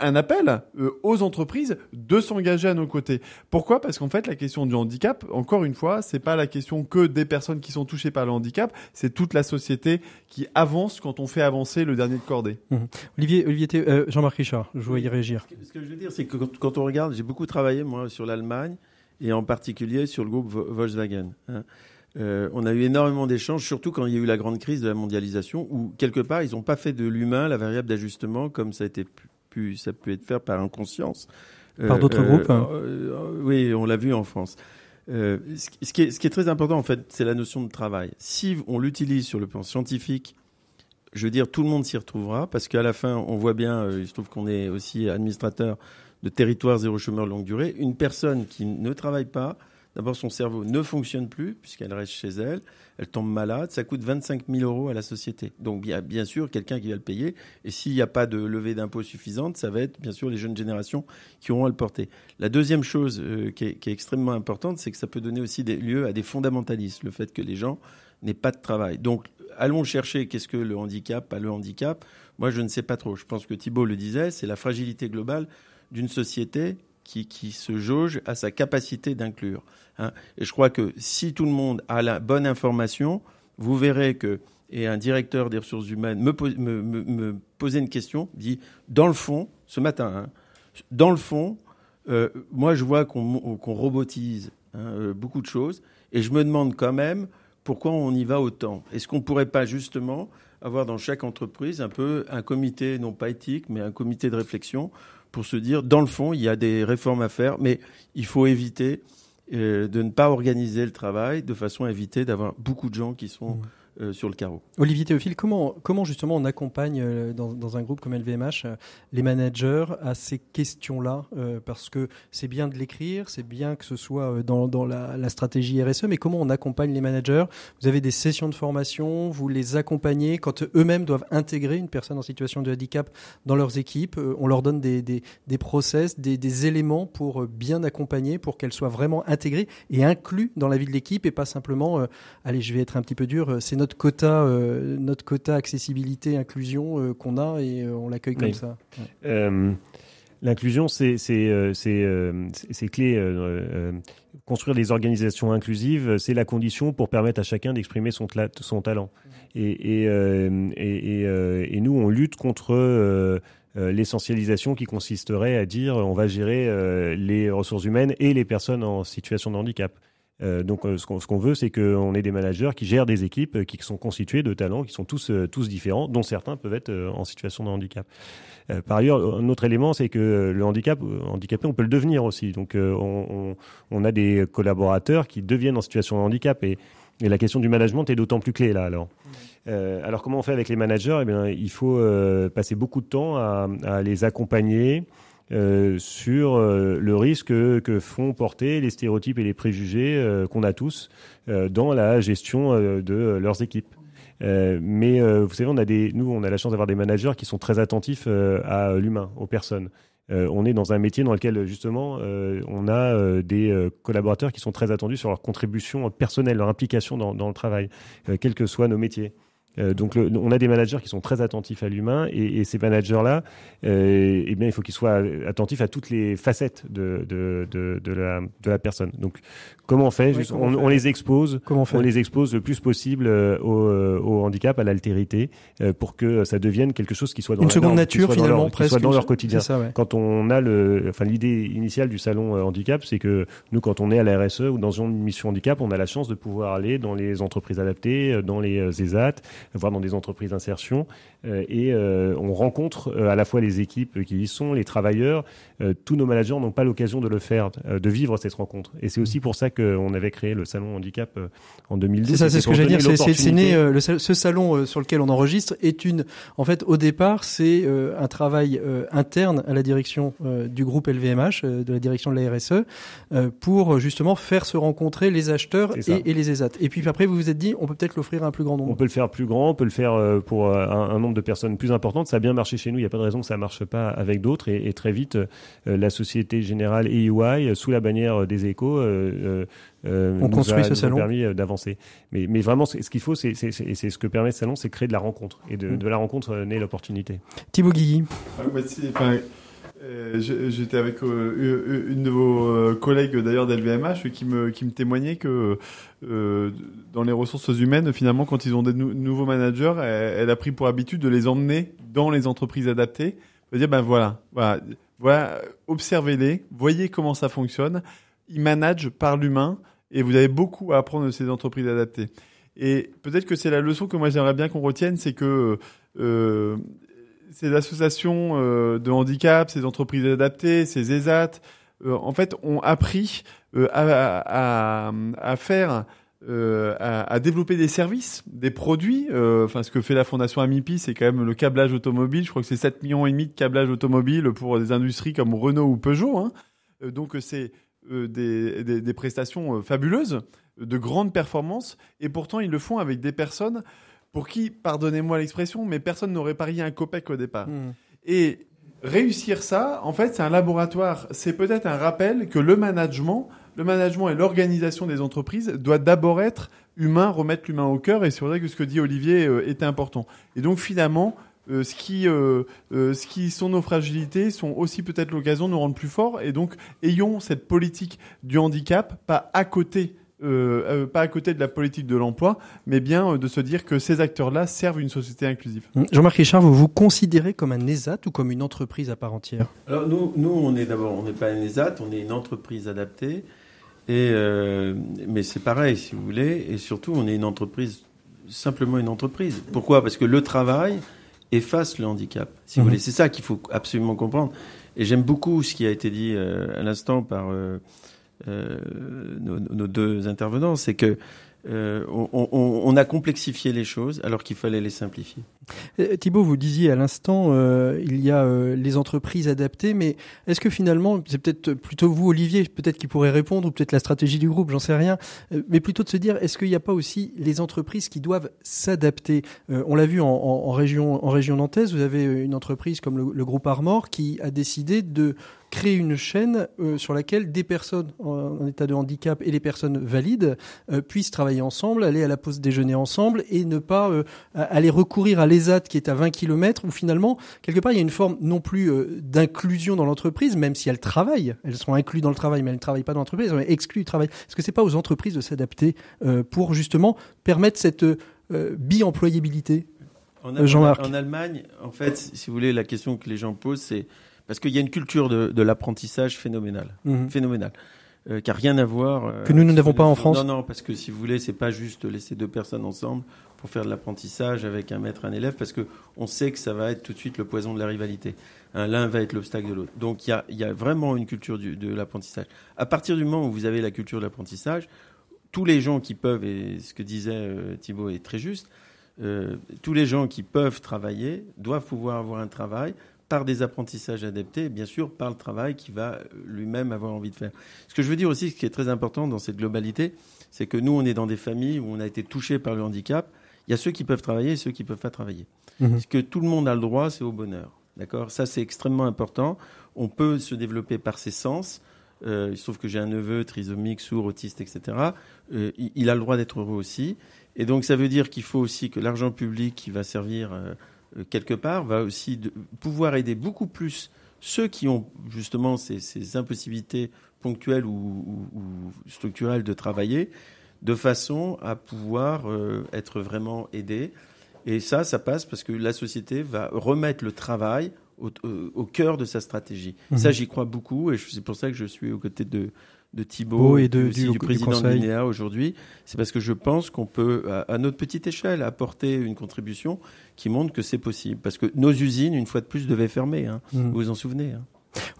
un appel euh, aux entreprises de s'engager à nos côtés. Pourquoi? Parce qu'en fait, la question du handicap, encore une fois, c'est pas la question que des personnes qui sont touchées par le handicap, c'est toute la société qui avance quand on fait avancer le dernier de cordée. Mmh. Olivier, Olivier euh, Jean-Marc Richard, je voulais y réagir. Ce que, je veux dire, c'est que quand, on regarde, j'ai beaucoup travaillé moi sur l'Allemagne et en particulier sur le groupe Volkswagen. Hein. Euh, on a eu énormément d'échanges, surtout quand il y a eu la grande crise de la mondialisation, où quelque part ils n'ont pas fait de l'humain la variable d'ajustement comme ça a été ça peut être fait par inconscience. Par d'autres euh, groupes hein. euh, Oui, on l'a vu en France. Euh, ce, qui est, ce, qui est, très important, en fait, c'est la notion de travail. Si on l'utilise sur le plan scientifique, je veux dire, tout le monde s'y retrouvera, parce qu'à la fin, on voit bien, il se trouve qu'on est aussi administrateur de territoire zéro chômeur longue durée. Une personne qui ne travaille pas, D'abord, son cerveau ne fonctionne plus puisqu'elle reste chez elle. Elle tombe malade. Ça coûte 25 000 euros à la société. Donc, il y a bien sûr quelqu'un qui va le payer. Et s'il n'y a pas de levée d'impôts suffisante, ça va être bien sûr les jeunes générations qui auront à le porter. La deuxième chose euh, qui, est, extrêmement importante, c'est que ça peut donner aussi des lieux à des fondamentalistes. Le fait que les gens n'aient pas de travail. Donc, allons chercher qu'est-ce que le handicap, pas le handicap. Moi, je ne sais pas trop. Je pense que Thibault le disait, c'est la fragilité globale d'une société qui, se jauge à sa capacité d'inclure. Hein. Et je crois que si tout le monde a la bonne information, vous verrez que, et un directeur des ressources humaines me, posait une question, dit, dans le fond, ce matin, hein, dans le fond, euh, moi je vois qu'on robotise hein, euh, beaucoup de choses, et je me demande quand même pourquoi on y va autant. Est-ce qu'on ne pourrait pas justement avoir dans chaque entreprise un peu un comité, non pas éthique, mais un comité de réflexion pour se dire, dans le fond, il y a des réformes à faire, mais il faut éviter de ne pas organiser le travail de façon à éviter d'avoir beaucoup de gens qui sont. Euh, sur le carreau. Olivier Théophile, comment, comment justement on accompagne euh, dans, dans, un groupe comme LVMH euh, les managers à ces questions-là Parce que c'est bien de l'écrire, c'est bien que ce soit dans, dans la, la, stratégie RSE, mais comment on accompagne les managers? Vous avez des sessions de formation, vous les accompagnez quand eux-mêmes doivent intégrer une personne en situation de handicap dans leurs équipes. On leur donne des, des, des process, des, des éléments pour bien accompagner, pour qu'elle soit vraiment intégrée et inclue dans la vie de l'équipe et pas simplement, allez, je vais être un petit peu dur, c'est notre notre quota, euh, notre quota accessibilité, inclusion euh, qu'on a et euh, on l'accueille comme ça. L'inclusion, c'est c'est clé. construire des organisations inclusives, c'est la condition pour permettre à chacun d'exprimer son, son talent. Et, et, et, et, nous, on lutte contre l'essentialisation qui consisterait à dire on va gérer les ressources humaines et les personnes en situation de handicap. Euh, donc euh, ce qu'on veut, c'est qu'on ait des managers qui gèrent des équipes euh, qui sont constituées de talents qui sont tous, tous différents, dont certains peuvent être en situation de handicap. par ailleurs, un autre élément, c'est que le handicap, handicapé, on peut le devenir aussi. Donc on, on, a des collaborateurs qui deviennent en situation de handicap et, et la question du management est d'autant plus clé là alors. alors comment on fait avec les managers? Eh bien, il faut passer beaucoup de temps à, à les accompagner, euh, sur euh, le risque que font porter les stéréotypes et les préjugés euh, qu'on a tous dans la gestion de leurs équipes. mais vous savez, nous, on a la chance d'avoir des managers qui sont très attentifs à l'humain, aux personnes. on est dans un métier dans lequel justement on a des collaborateurs qui sont très attendus sur leur contribution personnelle, leur implication dans, dans le travail, quels que soient nos métiers. Euh, donc, on a des managers qui sont très attentifs à l'humain et, ces managers-là, euh, eh bien, il faut qu'ils soient attentifs à toutes les facettes de, de, de, de, la, de la personne. Donc, comment on fait, on, les expose, comment on, les expose le plus possible euh, au, handicap, à l'altérité, pour que ça devienne quelque chose qui soit dans une seconde nature finalement, presque, soit dans leur quotidien. Quand on a le, enfin, l'idée initiale du salon handicap, c'est que nous, quand on est à la RSE ou dans une mission handicap, on a la chance de pouvoir aller dans les entreprises adaptées, dans les ESAT, voire dans des entreprises d'insertion. Euh, et euh, on rencontre euh, à la fois les équipes qui y sont, les travailleurs. tous nos managers n'ont pas l'occasion de le faire, de vivre cette rencontre. Et c'est aussi pour ça qu'on avait créé le salon handicap en 2012. C'est ça, c'est ce que j'allais dire. C'est né, le, ce salon sur lequel on enregistre est une. En fait, au départ, c'est un travail interne à la direction du groupe LVMH, de la direction de la RSE, pour justement faire se rencontrer les acheteurs et, et, les ESAT. Et puis après, vous vous êtes dit, on peut peut-être l'offrir à un plus grand nombre. On peut le faire plus grand, on peut le faire euh, pour euh, un, nombre de personnes plus importantes. Ça a bien marché chez nous, il n'y a pas de raison que ça ne marche pas avec d'autres. Et, très vite, euh, la Société Générale EY, sous la bannière des échos, on construit ce salon. permis d'avancer. Mais, mais vraiment, ce qu'il faut, c'est ce que permet ce salon, c'est créer de la rencontre. Et de, mm. de la rencontre naît l'opportunité. Thibaut Guilly. Ah, euh, j'étais avec euh, une de vos euh, collègues d'ailleurs d'LVMH qui me, qui me témoignait que dans les ressources humaines, finalement, quand ils ont des nouveaux managers, elle, a pris pour habitude de les emmener dans les entreprises adaptées. De dire, ben voilà, voilà, voilà observez-les, voyez comment ça fonctionne. Ils managent par l'humain et vous avez beaucoup à apprendre de ces entreprises adaptées. Et peut-être que c'est la leçon que moi j'aimerais bien qu'on retienne, c'est que euh, ces associations euh, de handicap, ces entreprises adaptées, ces ESAT, euh, en fait, ont appris euh, à, faire, à, développer des services, des produits. Enfin, ce que fait la fondation Amipi, c'est quand même le câblage automobile. Je crois que c'est 7 millions et demi de câblage automobile pour des industries comme Renault ou Peugeot. Hein. donc, c'est des, prestations fabuleuses, de grandes performances, et pourtant ils le font avec des personnes pour qui, pardonnez-moi l'expression, mais personne n'aurait parié un copec au départ. Hmm. Et réussir ça, en fait, c'est un laboratoire. C'est peut-être un rappel que le management, le management et l'organisation des entreprises doit d'abord être humain, remettre l'humain au cœur. Et c'est vrai que ce que dit Olivier euh, était important. Et donc finalement, euh, ce qui, euh, ce qui sont nos fragilités sont aussi peut-être l'occasion de nous rendre plus forts. Et donc, ayons cette politique du handicap pas à côté euh, euh, pas à côté de la politique de l'emploi, mais bien euh, de se dire que ces acteurs-là servent une société inclusive. Mmh. Jean-Marc Richard, vous vous considérez comme un ESAT ou comme une entreprise à part entière? Alors nous, nous, on est d'abord, on n'est pas un ESAT, on est une entreprise adaptée. Et mais c'est pareil, si vous voulez, et surtout, on est une entreprise, simplement une entreprise. Pourquoi? Parce que le travail efface le handicap. Si vous mmh. voulez, c'est ça qu'il faut absolument comprendre. Et j'aime beaucoup ce qui a été dit à l'instant par euh, nos, deux intervenants, c'est que euh, on, a complexifié les choses alors qu'il fallait les simplifier. Euh, Thibault, vous disiez à l'instant, il y a les entreprises adaptées, mais est-ce que finalement, c'est peut-être plutôt vous, Olivier, peut-être qui pourrait répondre, ou peut-être la stratégie du groupe, j'en sais rien, mais plutôt de se dire, est-ce qu'il n'y a pas aussi les entreprises qui doivent s'adapter? On l'a vu en, région, en région nantaise, vous avez une entreprise comme le, le groupe Armor qui a décidé de créer une chaîne euh, sur laquelle des personnes en, état de handicap et les personnes valides euh, puissent travailler ensemble, aller à la pause déjeuner ensemble et ne pas euh, aller recourir à l'ESAT qui est à 20 km où finalement, quelque part, il y a une forme non plus d'inclusion dans l'entreprise, même si elles travaillent, elles sont incluses dans le travail, mais elles ne travaillent pas dans l'entreprise, elles sont exclues du travail. Est-ce que c'est pas aux entreprises de s'adapter pour justement permettre cette bi-employabilité? En, Jean-Marc. En Allemagne, en fait, si vous voulez, la question que les gens posent, c'est parce qu'il y a une culture de, l'apprentissage phénoménale. Mhm. euh, qui a rien à voir. euh, Que nous, nous n'avons pas en France Non, non, parce que si vous voulez, c'est pas juste laisser deux personnes ensemble pour faire de l'apprentissage avec un maître un élève, parce que on sait que ça va être tout de suite le poison de la rivalité. Hein, L'un va être l'obstacle de l'autre. Donc il y a, y a vraiment une culture du- de l'apprentissage. À partir du moment où vous avez la culture de l'apprentissage, tous les gens qui peuvent, et ce que disait euh, Thibault est très juste, euh, tous les gens qui peuvent travailler doivent pouvoir avoir un travail par des apprentissages adaptés, et bien sûr par le travail qu'il va euh, lui-même avoir envie de faire. Ce que je veux dire aussi, ce qui est très important dans cette globalité, c'est que nous, on est dans des familles où on a été touché par le handicap. Il y a ceux qui peuvent travailler et ceux qui ne peuvent pas travailler. Mhm. Ce que tout le monde a le droit, c'est au bonheur. D'accord? Ça, c'est extrêmement important. On peut se développer par ses sens. Euh, il se trouve que j'ai un neveu trisomique, sourd, autiste, etc. Euh, il, il a le droit d'être heureux aussi. Et donc, ça veut dire qu'il faut aussi que l'argent public qui va servir euh, quelque part va aussi de- pouvoir aider beaucoup plus ceux qui ont justement ces, ces impossibilités ponctuelles ou, ou- ou structurelles de travailler, de façon à pouvoir euh, être vraiment aidés. Et ça, ça passe parce que la société va remettre le travail au, au- au cœur de sa stratégie. Mhm. Ça, j'y crois beaucoup, et c'est pour ça que je suis aux côtés de, de Thibault et de- aussi du- du, du président de aujourd'hui. C'est parce que je pense qu'on peut, à, à notre petite échelle, apporter une contribution qui montre que c'est possible. Parce que nos usines, une fois de plus, devaient fermer. hein. Mhm. Vous vous en souvenez hein.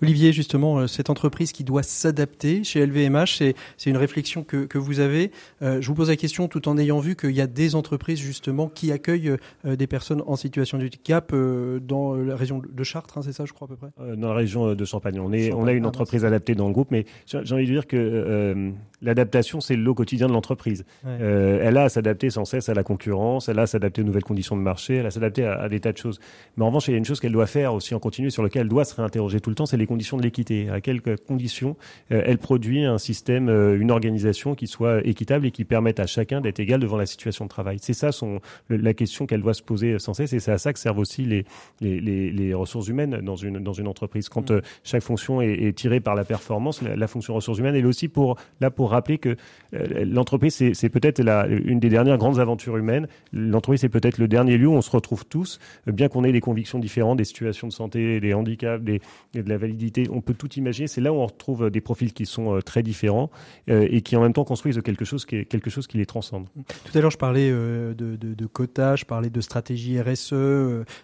Olivier, justement, euh, cette entreprise qui doit s'adapter chez LVMH, c'est, une réflexion que, que vous avez. Euh, je vous pose la question tout en ayant vu qu'il y a des entreprises, justement, qui accueillent euh, des personnes en situation de handicap euh, dans la région de Chartres, hein, c'est ça, je crois, à peu près? Euh, Dans la région de Champagne. On, est, Champagne, on a une ah, entreprise adaptée dans le groupe, mais j'ai j'ai envie de dire que euh, l'adaptation, c'est le lot quotidien de l'entreprise. Ouais. Euh, elle a à s'adapter sans cesse à la concurrence, elle a à s'adapter aux nouvelles conditions de marché, elle a à s'adapter à, à des tas de choses. Mais en revanche, il y a une chose qu'elle doit faire aussi en continu, sur laquelle elle doit se réinterroger tout le temps, c'est les conditions de l'équité. À quelles conditions euh, elle produit un système, euh, une organisation qui soit équitable et qui permette à chacun d'être égal devant la situation de travail. C'est ça son, le- la question qu'elle doit se poser sans cesse, et c'est à ça que servent aussi les, les, les, les ressources humaines dans une, dans une entreprise. Quand euh, chaque fonction est, est tirée par la performance, la, la fonction ressources humaines, elle est aussi pour, là pour rappeler que euh, l'entreprise, c'est peut-être une des dernières grandes aventures humaines. L'entreprise, c'est peut-être le dernier lieu où on se retrouve tous, euh, bien qu'on ait des convictions différentes, des situations de santé, des handicaps, des, de la validité. On peut tout imaginer. C'est là où on retrouve euh, des profils qui sont très différents et qui en même temps construisent quelque chose qui, est, quelque chose qui les transcende. Tout à l'heure, je parlais de, de, quotas, je parlais de stratégie RSE.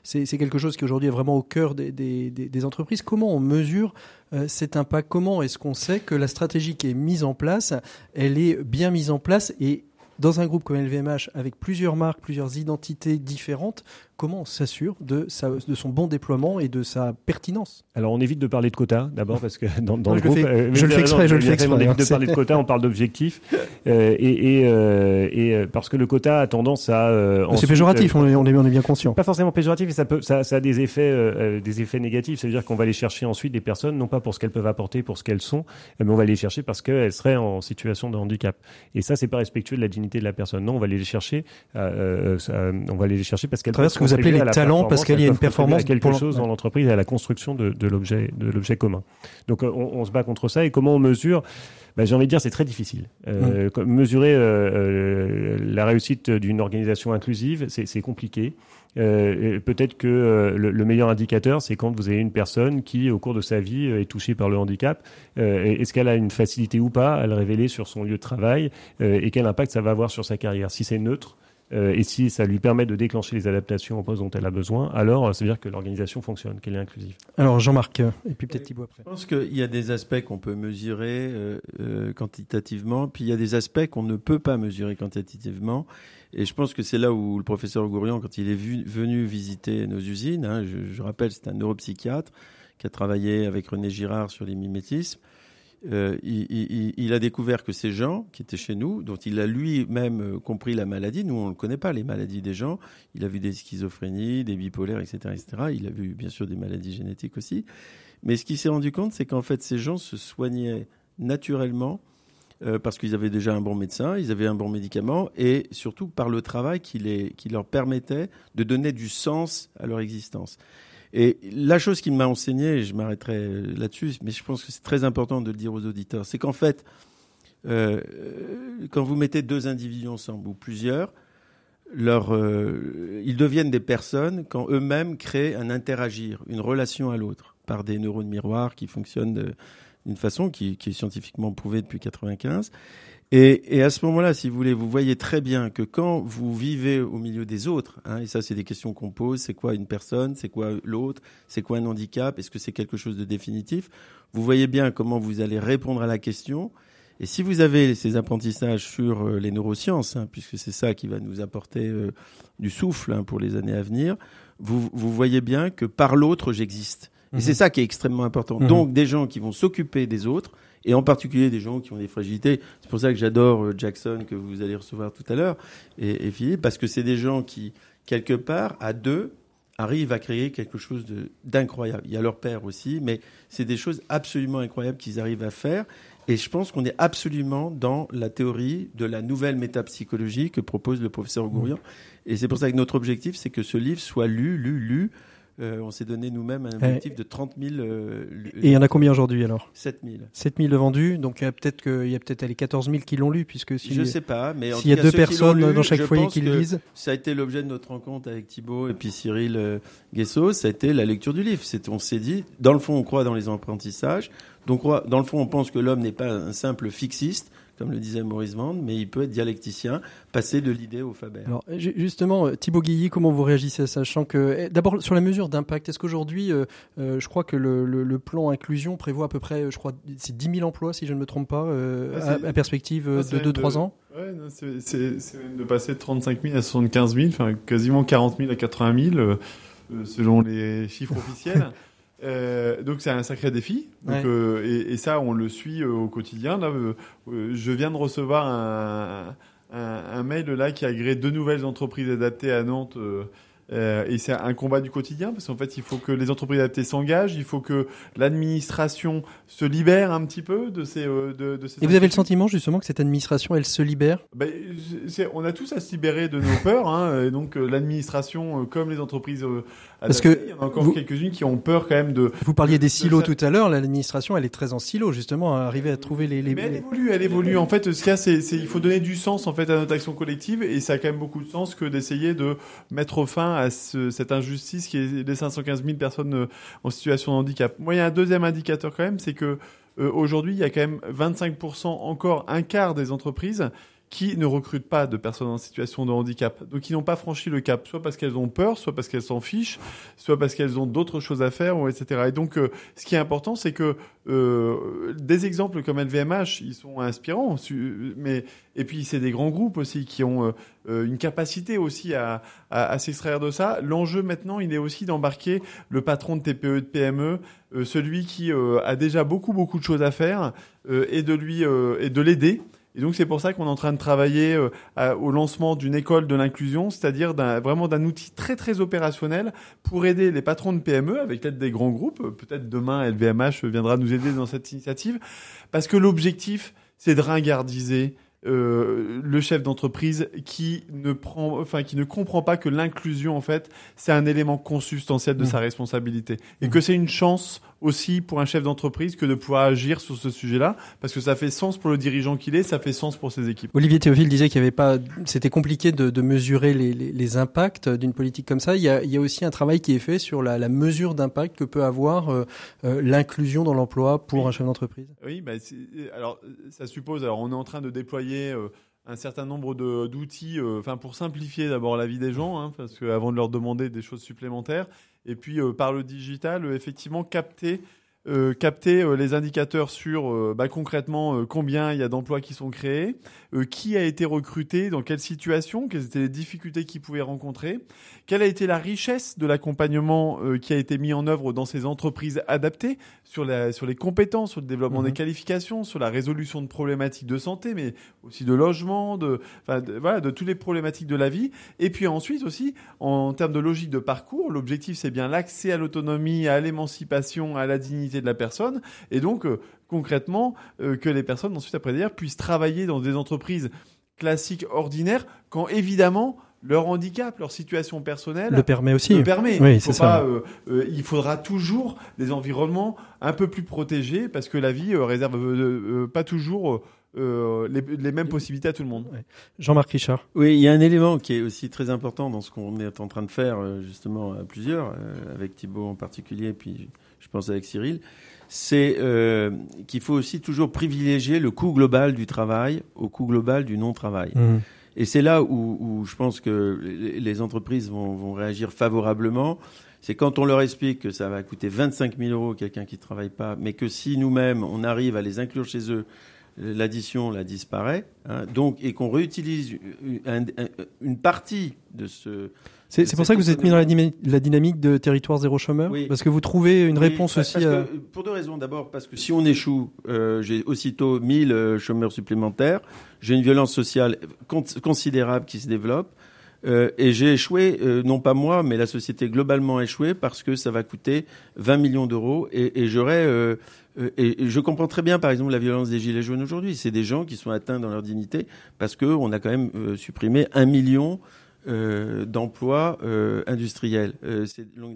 C'est quelque chose qui aujourd'hui est vraiment au cœur des, des, entreprises. Comment on mesure cet impact Comment est-ce qu'on sait que la stratégie qui est mise en place, elle est bien mise en place et dans un groupe comme LVMH, avec plusieurs marques, plusieurs identités différentes, comment on s'assure de, sa- de son bon déploiement et de sa pertinence Alors on évite de parler de quotas d'abord parce que dans, dans Non, le je le groupe, fais- euh, je le fais exprès, je le fais fait, On exprès, évite de parler de quotas, on parle d'objectifs euh, et, et, euh, et parce que le quota a tendance à C'est péjoratif, on est, on est, on est bien conscient. pas forcément péjoratif, et ça peut, ça, ça a des effets, des effets négatifs. C'est-à-dire qu'on va aller chercher ensuite des personnes, non pas pour ce qu'elles peuvent apporter, pour ce qu'elles sont, mais on va les chercher parce qu'elles seraient en situation de handicap. Et ça, c'est pas respectueux de la dignité de la personne. Non, on va aller les chercher, ça- on va aller les chercher parce qu'elles Vous appelez les talents, parce qu'il y a une performance à quelque pour- chose dans l'entreprise et à la construction de, de l'objet, de l'objet commun. Donc, euh, on, on se bat contre ça. Et comment on mesure ben, J'ai envie de dire, c'est très difficile. Euh, comme- Mesurer euh, la réussite d'une organisation inclusive, c'est compliqué. Euh, Peut-être que le, le meilleur indicateur, c'est quand vous avez une personne qui, au cours de sa vie, est touchée par le handicap. Est-ce qu'elle a une facilité ou pas à le révéler sur son lieu de travail et quel impact ça va avoir sur sa carrière? Si c'est neutre, et si ça lui permet de déclencher les adaptations au poste dont elle a besoin, alors euh, ça veut dire que l'organisation fonctionne, qu'elle est inclusive. Alors Jean-Marc, euh, et puis peut-être Thibaut après. Je pense qu'il y a des aspects qu'on peut mesurer euh, euh, quantitativement, puis il y a des aspects qu'on ne peut pas mesurer quantitativement. Et je pense que c'est là où le professeur Gourian, quand il est vu- venu visiter nos usines, hein, je, je rappelle, c'est un neuropsychiatre qui a travaillé avec René Girard sur les mimétismes. Euh, il, a découvert que ces gens qui étaient chez nous, dont il a lui-même euh, compris la maladie, nous on ne connaît pas les maladies des gens, il a vu des schizophrénies, des bipolaires, etc., etc. Il a vu bien sûr des maladies génétiques aussi. Mais ce qu'il s'est rendu compte, c'est qu'en fait ces gens se soignaient naturellement euh, parce qu'ils avaient déjà un bon médecin, ils avaient un bon médicament et surtout par le travail qui leur permettait de donner du sens à leur existence. Et la chose qui m'a enseigné, et je m'arrêterai là-dessus, mais je pense que c'est très important de le dire aux auditeurs, c'est qu'en fait, euh, quand vous mettez deux individus ensemble ou plusieurs, euh, ils deviennent des personnes quand eux-mêmes créent un interagir, une relation à l'autre, par des neurones miroirs qui fonctionnent d'une façon qui, qui, est scientifiquement prouvée depuis 95. Et, et à ce moment-là, si vous voulez, vous voyez très bien que quand vous vivez au milieu des autres, hein, et ça c'est des questions qu'on pose, c'est quoi une personne, c'est quoi l'autre, c'est quoi un handicap, est-ce que c'est quelque chose de définitif, vous voyez bien comment vous allez répondre à la question. Et si vous avez ces apprentissages sur euh, les neurosciences, hein, puisque c'est ça qui va nous apporter euh, du souffle hein, pour les années à venir, vous, vous voyez bien que par l'autre, j'existe. Et c'est mhm. ça qui est extrêmement important. Mhm. Donc des gens qui vont s'occuper des autres, et en particulier des gens qui ont des fragilités. C'est pour ça que j'adore euh, Jackson que vous allez recevoir tout à l'heure et, Philippe, parce que c'est des gens qui, quelque part, à deux, arrivent à créer quelque chose d'incroyable. Il y a leur père aussi, mais c'est des choses absolument incroyables qu'ils arrivent à faire. Et je pense qu'on est absolument dans la théorie de la nouvelle métapsychologie que propose le professeur Gourian. Et c'est pour ça que notre objectif, c'est que ce livre soit lu, lu, lu, euh, on s'est donné nous-mêmes un objectif de 30 000. Euh, et il y en a combien aujourd'hui alors 7 000. 7 000 vendus, donc il y a peut-être qu'il y a peut-être les 14 000 qui l'ont lu, puisque si je sais pas, mais s'il y a deux personnes dans chaque foyer qui le lisent, ça a été l'objet de notre rencontre avec Thibault et puis Cyril euh, Guesso, ça a été la lecture du livre. C'est, on s'est dit, dans le fond, on croit dans les apprentissages, donc dans le fond, on pense que l'homme n'est pas un simple fixiste comme le disait Maurice Vande, mais il peut être dialecticien, passer de l'idée au Faber. Alors justement, euh, Thibaut Guilly, comment vous réagissez sachant que eh, d'abord sur la mesure d'impact, est-ce qu'aujourd'hui, euh, euh, je crois que le, plan inclusion prévoit à peu près, je crois, c'est 10 000 emplois si je ne me trompe pas, ah, à, perspective ah, de 2-3 ans? Ouais, c'est même de passer de 35 000 à 75 000, enfin quasiment 40 000 à 80 000 selon les chiffres officiels. Euh, donc c'est un sacré défi. Donc, euh, et, et, ça, on le suit euh, au quotidien. Là, je viens de recevoir un, un, un, mail là qui agrée deux nouvelles entreprises adaptées à Nantes euh, et c'est un combat du quotidien parce qu'en fait, il faut que les entreprises adaptées s'engagent, il faut que l'administration se libère un petit peu de ces. Euh, de, de ces et vous avez le sentiment justement que cette administration, elle se libère? Ben, On a tous à se libérer de nos peurs, hein, et donc euh, l'administration, comme les entreprises adaptées, parce que il y en a encore quelques-unes qui ont peur quand même de. Vous parliez des silos tout à l'heure, l'administration, elle est très en silo justement, à arriver à trouver les. les... Mais elle évolue, elle évolue. En fait, ce qu'il y a, c'est il faut donner du sens en fait à notre action collective, et ça a quand même beaucoup de sens que d'essayer de mettre fin à cette injustice qui est les 515 000 personnes euh, en situation de handicap. Moi, il y a un deuxième indicateur quand même, c'est que euh, aujourd'hui, il y a quand même 25% encore, un quart des entreprises qui ne recrutent pas de personnes en situation de handicap. Donc, qui n'ont pas franchi le cap, soit parce qu'elles ont peur, soit parce qu'elles s'en fichent, soit parce qu'elles ont d'autres choses à faire, etc. Et donc, euh, ce qui est important, c'est que euh, des exemples comme LVMH, ils sont inspirants, mais et puis c'est des grands groupes aussi qui ont euh, une capacité aussi à, à, à s'extraire de ça. L'enjeu maintenant, il est aussi d'embarquer le patron de TPE, de PME, celui qui a déjà beaucoup beaucoup de choses à faire, et de lui et de l'aider et donc c'est pour ça qu'on est en train de travailler euh, au lancement d'une école de l'inclusion, c'est-à-dire vraiment d'un outil très très opérationnel pour aider les patrons de PME avec l'aide des grands groupes. Peut-être demain LVMH viendra nous aider dans cette initiative, parce que l'objectif c'est de ringardiser euh, le chef d'entreprise qui ne prend, enfin qui ne comprend pas que l'inclusion en fait c'est un élément consubstantiel de mmh. sa responsabilité et mmh. que c'est une chance aussi pour un chef d'entreprise que de pouvoir agir sur ce sujet-là, parce que ça fait sens pour le dirigeant qu'il est, ça fait sens pour ses équipes. Olivier Théophile disait qu'il y avait pas, c'était compliqué de, de, mesurer les, les, les impacts d'une politique comme ça. Il y, a, il y a, aussi un travail qui est fait sur la, la mesure d'impact que peut avoir euh, euh, l'inclusion dans l'emploi pour un chef d'entreprise. Oui, bah, alors ça suppose. Alors on est en train de déployer. Euh, un certain nombre d'outils, enfin pour simplifier d'abord la vie des gens, hein, parce que avant de leur demander des choses supplémentaires, et puis euh, par le digital, euh, effectivement, capter euh, capter euh, les indicateurs sur euh, bah, concrètement combien il y a d'emplois qui sont créés, qui a été recruté, dans quelle situation, quelles étaient les difficultés qu'ils pouvaient rencontrer, quelle a été la richesse de l'accompagnement qui a été mis en œuvre dans ces entreprises adaptées sur, la, sur les compétences, sur le développement des mhm. qualifications, sur la résolution de problématiques de santé, mais aussi de logement, de, de, voilà, de toutes les problématiques de la vie. Et puis ensuite aussi, en termes de logique de parcours, l'objectif c'est bien l'accès à l'autonomie, à l'émancipation, à la dignité de la personne, et donc euh, concrètement euh, que les personnes ensuite après derrière puissent travailler dans des entreprises classiques ordinaires, quand évidemment leur handicap, leur situation personnelle le permet aussi. le permet. Oui, il, faut c'est ça. pas, euh, euh, il faudra toujours des environnements un peu plus protégés parce que la vie euh, réserve pas toujours euh, les, les mêmes possibilités à tout le monde. Jean-Marc Richard. Oui, il y a un élément qui est aussi très important dans ce qu'on est en train de faire, euh, justement, à plusieurs, euh, avec Thibault en particulier, puis je pense avec Cyril, c'est euh, qu'il faut aussi toujours privilégier le coût global du travail au coût global du non-travail. Mhm. Et c'est là où, où je pense que les entreprises vont, vont réagir favorablement. C'est quand on leur explique que ça va coûter 25 000 euros quelqu'un qui ne travaille pas, mais que si nous-mêmes, on arrive à les inclure chez eux, l'addition, là, disparaît. hein. donc, et qu'on réutilise un- un- une partie de ce... C'est pour ça que vous êtes mis dans la, dynamique de territoire zéro chômeur Oui. Parce que vous trouvez une Oui, réponse parce aussi à... euh, Pour deux raisons. D'abord, parce que si on échoue, euh, j'ai aussitôt 1000 euh, chômeurs supplémentaires. J'ai une violence sociale con- considérable qui se développe. Euh, et j'ai échoué, euh, non pas moi, mais la société globalement a échoué parce que ça va coûter 20 millions d'euros. Et, et j'aurais, euh, et, et je comprends très bien, par exemple, la violence des gilets jaunes aujourd'hui. C'est des gens qui sont atteints dans leur dignité parce que on a quand même euh, supprimé un million euh, d'emplois euh, industriels. Euh,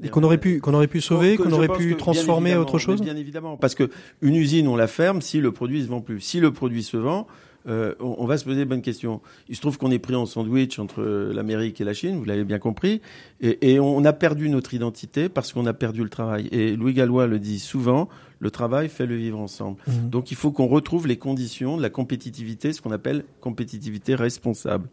Et qu'on aurait pu, qu'on aurait pu sauver, qu'on aurait pu transformer à autre chose Bien évidemment, parce que une usine, on la ferme si le produit se vend plus. Si le produit se vend, euh, on, on va se poser de bonnes questions. Il se trouve qu'on est pris en sandwich entre l'Amérique et la Chine, vous l'avez bien compris, et, et on a perdu notre identité parce qu'on a perdu le travail. Et Louis Gallois le dit souvent, le travail fait le vivre ensemble. Mhm. Donc il faut qu'on retrouve les conditions de la compétitivité, ce qu'on appelle compétitivité responsable.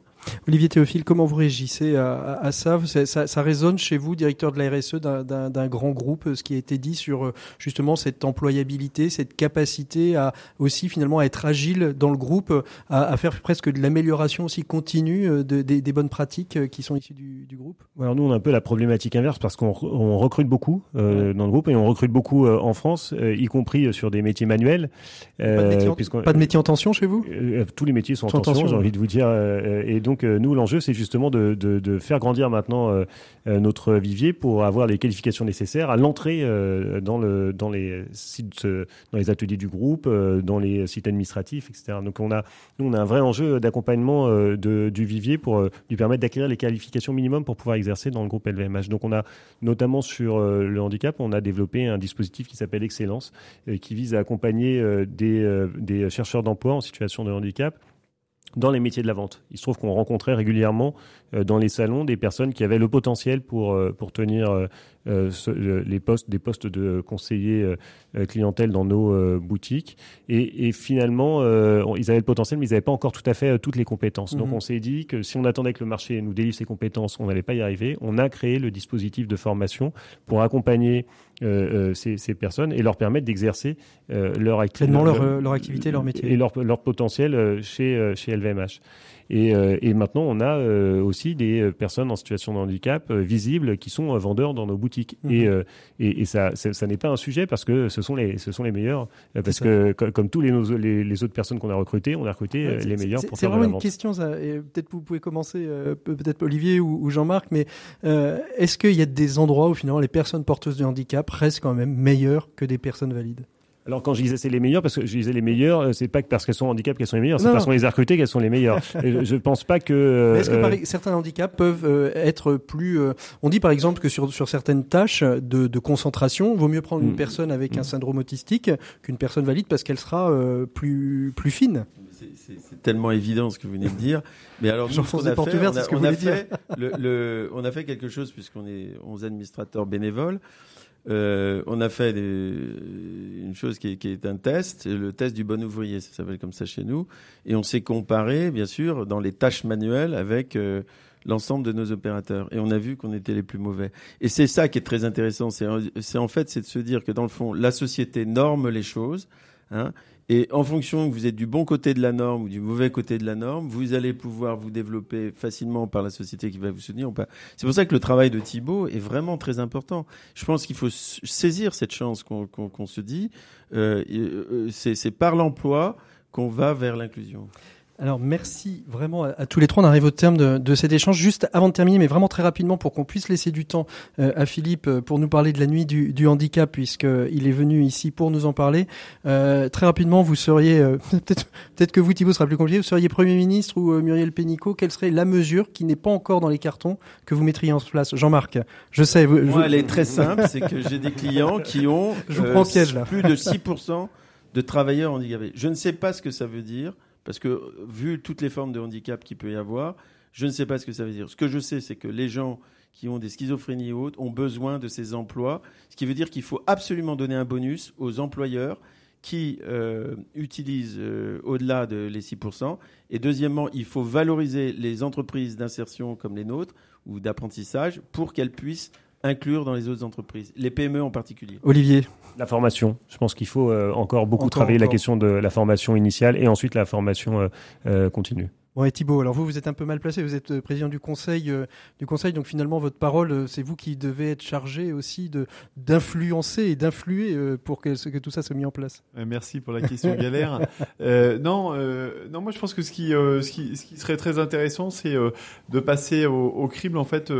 Olivier Théophile, comment vous réagissez à, à- à ça, ça, résonne chez vous, directeur de la RSE d'un- grand groupe, ce qui a été dit sur euh, justement cette employabilité, cette capacité à aussi finalement à être agile dans le groupe, à, à faire presque de l'amélioration aussi continue euh, de- des, des bonnes pratiques euh, qui sont issues du, du groupe? Alors nous, on a un peu la problématique inverse parce qu'on re- on recrute beaucoup euh, dans le groupe et on recrute beaucoup euh, en France, euh, y compris euh, sur des métiers manuels. pas, de métier en, puisqu'on- pas de métier en tension chez vous? Euh, tous les métiers sont en Sont en tension, tension, j'ai envie de vous dire. euh, et donc, euh, nous, l'enjeu, c'est justement de, faire grandir maintenant euh, euh, notre vivier pour avoir les qualifications nécessaires à l'entrée dans, le, dans les sites, dans les ateliers du groupe, dans les sites administratifs, etc. Donc, on a, nous, on a un vrai enjeu d'accompagnement du vivier pour lui permettre d'acquérir les qualifications minimum pour pouvoir exercer dans le groupe LVMH. Donc, on a notamment sur le handicap, on a développé un dispositif qui s'appelle Excellence, qui vise à accompagner des chercheurs d'emploi en situation de handicap dans les métiers de la vente. Il se trouve qu'on rencontrait régulièrement dans les salons des personnes qui avaient le potentiel pour, euh, pour tenir euh, euh, ce- les postes, des postes de conseiller euh, euh, clientèle dans nos euh, boutiques. Et, et finalement, euh, ils avaient le potentiel, mais ils n'avaient pas encore tout à fait euh, toutes les compétences. Donc Mhm. on s'est dit que si on attendait que le marché nous délivre ses compétences, on n'allait pas y arriver. On a créé le dispositif de formation pour accompagner euh, euh, ces, ces personnes et leur permettre d'exercer euh, leur, acti- leur, euh, leur activité, leur métier. Et leur, leur potentiel euh, chez, euh, chez LVMH. Et, euh, et maintenant, on a euh, aussi des euh, personnes en situation de handicap visibles qui sont vendeurs dans nos boutiques. Mhm. Et, et, et ça, ça, ça n'est pas un sujet parce que ce sont les, ce sont les meilleurs. Parce que co- comme tous les, nos- les, les autres personnes qu'on a recrutées, on a recruté Ouais, les c'est- meilleurs c'est- pour C'est faire de vraiment la une question, ça. et Peut-être vous pouvez commencer, pe- peut-être Olivier ou, ou Jean-Marc, mais est-ce qu'il y a des endroits où finalement les personnes porteuses de handicap restent quand même meilleures que des personnes valides? Alors quand je disais c'est les meilleurs, parce que je disais les meilleurs, euh, c'est pas que parce qu'elles sont handicap qu'elles sont les meilleures, c'est parce qu'on les a recrutées qu'elles sont les meilleures. Et je, pense pas que. euh, Mais Est-ce que euh, par- certains handicaps peuvent euh, être plus... euh, on dit par exemple que sur, sur certaines tâches de, de concentration, vaut mieux prendre une Mm. personne avec un Mm. syndrome autistique qu'une personne valide parce qu'elle sera euh, plus, plus fine. C'est- C'est c'est tellement évident ce que vous venez de dire. Mais alors, nous, qu'on a des portes fait, ouvertes, on a- c'est ce que on vous a fait le- le- on a fait quelque chose puisqu'on est 11 administrateurs bénévoles. Euh, on a fait une chose qui est, un test, le test du bon ouvrier, ça s'appelle comme ça chez nous. Et on s'est comparé, bien sûr, dans les tâches manuelles avec euh, l'ensemble de nos opérateurs. Et on a vu qu'on était les plus mauvais. Et c'est ça qui est très intéressant. C'est c'est en fait, c'est de se dire que dans le fond, la société norme les choses. Hein, et en fonction que vous êtes du bon côté de la norme ou du mauvais côté de la norme, vous allez pouvoir vous développer facilement par la société qui va vous soutenir. C'est pour ça que le travail de Thibault est vraiment très important. Je pense qu'il faut saisir cette chance qu'on se dit. Euh, euh, c'est par l'emploi qu'on va vers l'inclusion. Alors merci vraiment à, tous les trois. On arrive au terme de, de, cet échange. Juste avant de terminer, mais vraiment très rapidement pour qu'on puisse laisser du temps euh, à Philippe euh, pour nous parler de la nuit du, du handicap, puisqu'il est venu ici pour nous en parler. Euh, très rapidement, vous seriez euh, peut-être peut-être que vous Thibault sera plus compliqué. Vous seriez Premier ministre ou Muriel Pénicaud. Quelle serait la mesure qui n'est pas encore dans les cartons que vous mettriez en place, Jean-Marc Je sais. Vous, Moi, elle est très simple. c'est que j'ai des clients qui ont je vous prends piège, là. plus de 6 de travailleurs handicapés. Je ne sais pas ce que ça veut dire. Parce que vu toutes les formes de handicap qu'il peut y avoir, je ne sais pas ce que ça veut dire. Ce que je sais, c'est que les gens qui ont des schizophrénies et autres ont besoin de ces emplois, ce qui veut dire qu'il faut absolument donner un bonus aux employeurs qui euh, utilisent euh, au-delà de les 6%. Et deuxièmement, il faut valoriser les entreprises d'insertion comme les nôtres ou d'apprentissage pour qu'elles puissent inclure dans les autres entreprises, les PME en particulier. Olivier La formation. Je pense qu'il faut euh, encore beaucoup travailler la question de la formation initiale et ensuite la formation euh, euh, continue. Bon, et Thibault, alors vous, vous êtes un peu mal placé, vous êtes président du conseil, du conseil, donc finalement votre parole, c'est vous qui devez être chargé aussi de d'influencer et d'influer pour que, que, tout ça soit mis en place. Merci pour la question galère. euh, non, non, moi je pense que ce qui, ce qui, ce qui serait très intéressant, c'est de passer au, au, crible en fait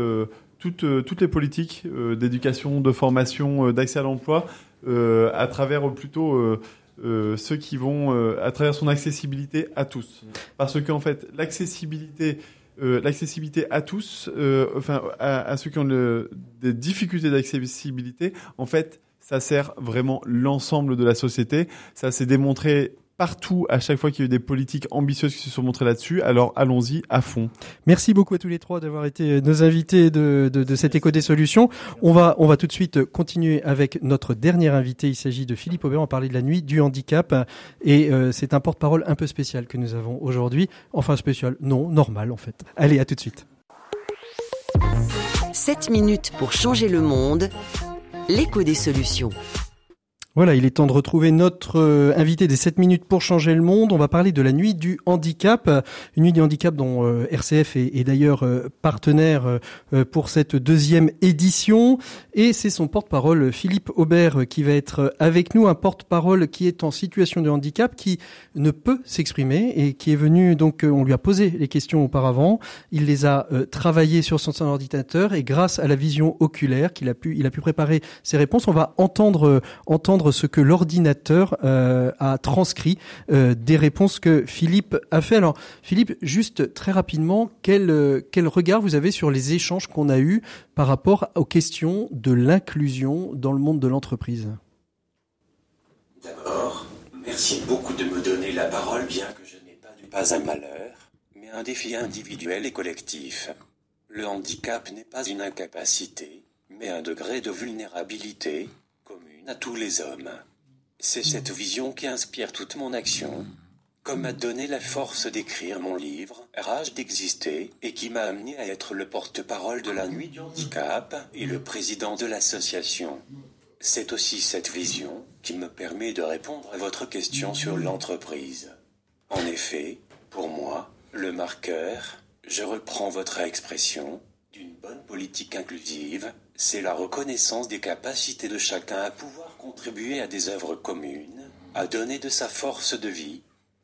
toutes, euh, toutes les politiques euh, d'éducation, de formation, euh, d'accès à l'emploi, à travers plutôt ceux qui vont, à travers son accessibilité à tous. Parce qu'en fait, l'accessibilité l'accessibilité à tous, enfin à, ceux qui ont des difficultés d'accessibilité, en fait, ça sert vraiment l'ensemble de la société. Ça s'est démontré partout à chaque fois qu'il y a eu des politiques ambitieuses qui se sont montrées là-dessus. Alors allons-y à fond. Merci beaucoup à tous les trois d'avoir été nos invités de, de, de cet écho des solutions. On va, on va tout de suite continuer avec notre dernier invité. Il s'agit de Philippe Aubert. On va parler de la nuit du handicap et euh, c'est un porte-parole un peu spécial que nous avons aujourd'hui. Enfin spécial, non, normal en fait. Allez, à tout de suite. 7 minutes pour changer le monde. L'écho des solutions. Voilà, il est temps de retrouver notre euh, invité des 7 minutes pour changer le monde. On va parler de la nuit du handicap, une nuit du handicap dont euh, RCF est, d'ailleurs euh, partenaire pour cette deuxième édition. Et c'est son porte-parole, Philippe Aubert, qui va être avec nous, un porte-parole qui est en situation de handicap, qui ne peut s'exprimer et qui est venu, donc on lui a posé les questions auparavant, il les a travaillées sur son ordinateur et grâce à la vision oculaire qu'il a pu, il a pu préparer ses réponses, on va entendre, entendre ce que l'ordinateur euh, a transcrit euh, des réponses que Philippe a fait. Alors Philippe, juste très rapidement, quel, euh, quel regard vous avez sur les échanges qu'on a eus par rapport aux questions de l'inclusion dans le monde de l'entreprise? D'abord, merci beaucoup de me donner la parole, bien que je n'ai pas du pas un malheur, mais un défi individuel et collectif. Le handicap n'est pas une incapacité, mais un degré de vulnérabilité à tous les hommes. C'est cette vision qui inspire toute mon action, comme m'a donné la force d'écrire mon livre, Rage d'exister, et qui m'a amené à être le porte-parole de la nuit du handicap et le président de l'association. C'est aussi cette vision qui me permet de répondre à votre question sur l'entreprise. En effet, pour moi, le marqueur, je reprends votre expression, d'une bonne politique inclusive, c'est la reconnaissance des capacités de chacun à pouvoir contribuer à des œuvres communes, à donner de sa force de vie.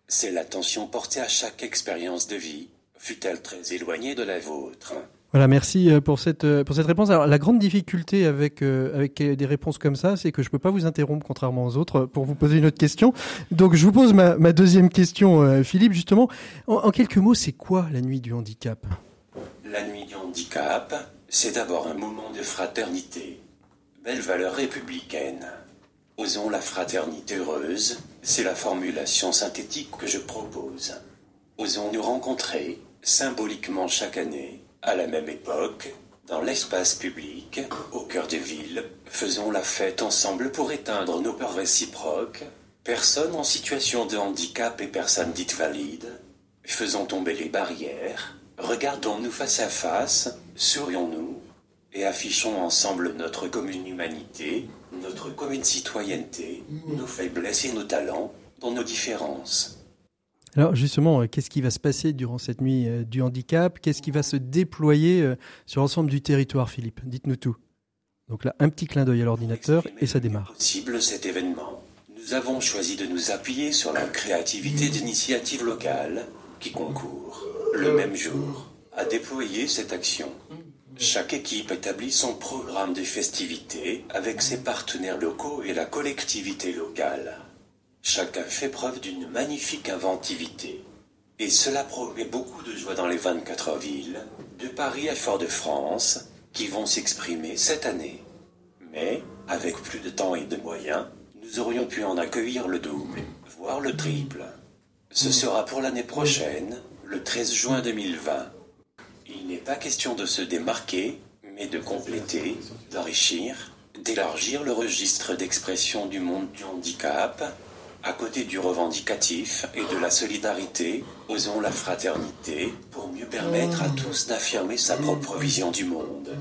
C'est l'attention portée à chaque expérience de vie, fut-elle très éloignée de la vôtre. Voilà, merci euh, pour cette euh, pour cette réponse. Alors la grande difficulté avec euh, avec des réponses comme ça, c'est que je peux pas vous interrompre contrairement aux autres pour vous poser une autre question. Donc je vous pose ma, ma deuxième question, Philippe. Justement, en, en quelques mots, c'est quoi la nuit du handicap? La nuit du handicap, c'est d'abord un moment de fraternité, belle valeur républicaine. Osons la fraternité heureuse, c'est la formulation synthétique que je propose. Osons nous rencontrer, symboliquement chaque année, à la même époque, dans l'espace public, au cœur des villes, faisons la fête ensemble pour éteindre nos peurs réciproques, personnes en situation de handicap et personnes dites valides, faisons tomber les barrières, regardons-nous face à face, sourions-nous, et affichons ensemble notre commune humanité, notre commune citoyenneté, nos faiblesses et nos talents, dans nos différences? Alors justement, euh, qu'est-ce qui va se passer durant cette nuit euh, du handicap? Qu'est-ce qui va se déployer euh, sur l'ensemble du territoire, Philippe? Dites-nous tout. Donc là, un petit clin d'œil à l'ordinateur et ça démarre. Possible cet événement? Nous avons choisi de nous appuyer sur la créativité d'initiatives locales qui concourent, le même jour, à déployer cette action. Chaque équipe établit son programme de festivités avec ses partenaires locaux et la collectivité locale. Chacun fait preuve d'une magnifique inventivité. Et cela promet beaucoup de joie dans les 24 villes, de Paris à Fort-de-France, qui vont s'exprimer cette année. Mais, avec plus de temps et de moyens, nous aurions pu en accueillir le double, voire le triple. Ce sera pour l'année prochaine, le 13 juin 2020. Il n'est pas question de se démarquer, mais de compléter, d'enrichir, d'élargir le registre d'expression du monde du handicap, à côté du revendicatif et de la solidarité, osons la fraternité pour mieux permettre à tous d'affirmer sa propre vision du monde.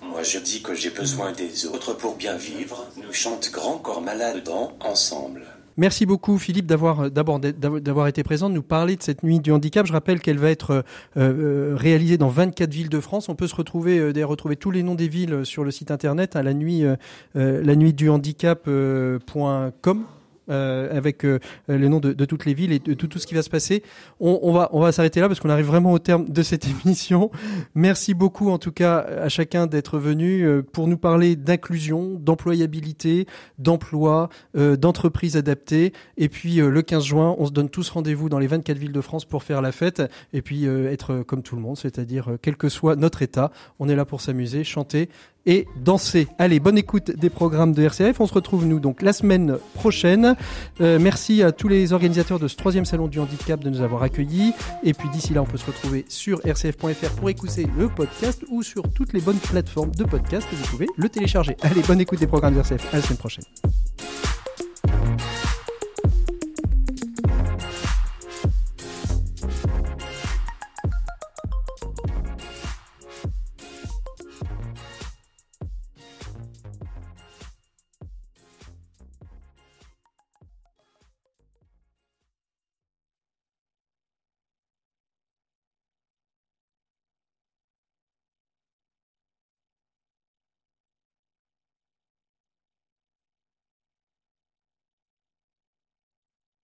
Moi je dis que j'ai besoin des autres pour bien vivre, nous chante Grand Corps Malade dans Ensemble. Merci beaucoup Philippe d'avoir d'abord d'avoir été présent, de nous parler de cette nuit du handicap. Je rappelle qu'elle va être euh, euh, réalisée dans 24 villes de France. On peut se retrouver euh, retrouver tous les noms des villes sur le site internet à la nuit la nuit du handicap.com. Euh, avec euh, les noms de, de, toutes les villes et de tout, tout ce qui va se passer. On, on va, on va s'arrêter là parce qu'on arrive vraiment au terme de cette émission. Merci beaucoup en tout cas à chacun d'être venu euh, pour nous parler d'inclusion, d'employabilité, d'emploi, euh, d'entreprise adaptée. Et puis le 15 juin, on se donne tous rendez-vous dans les 24 villes de France pour faire la fête et puis être comme tout le monde, c'est-à-dire quel que soit notre état, on est là pour s'amuser, chanter et danser. Allez, bonne écoute des programmes de RCF. On se retrouve nous donc la semaine prochaine. Euh, merci à tous les organisateurs de ce troisième salon du handicap de nous avoir accueillis. Et puis d'ici là, on peut se retrouver sur rcf.fr pour écouter le podcast ou sur toutes les bonnes plateformes de podcast. Vous pouvez le télécharger. Allez, bonne écoute des programmes de RCF. À la semaine prochaine.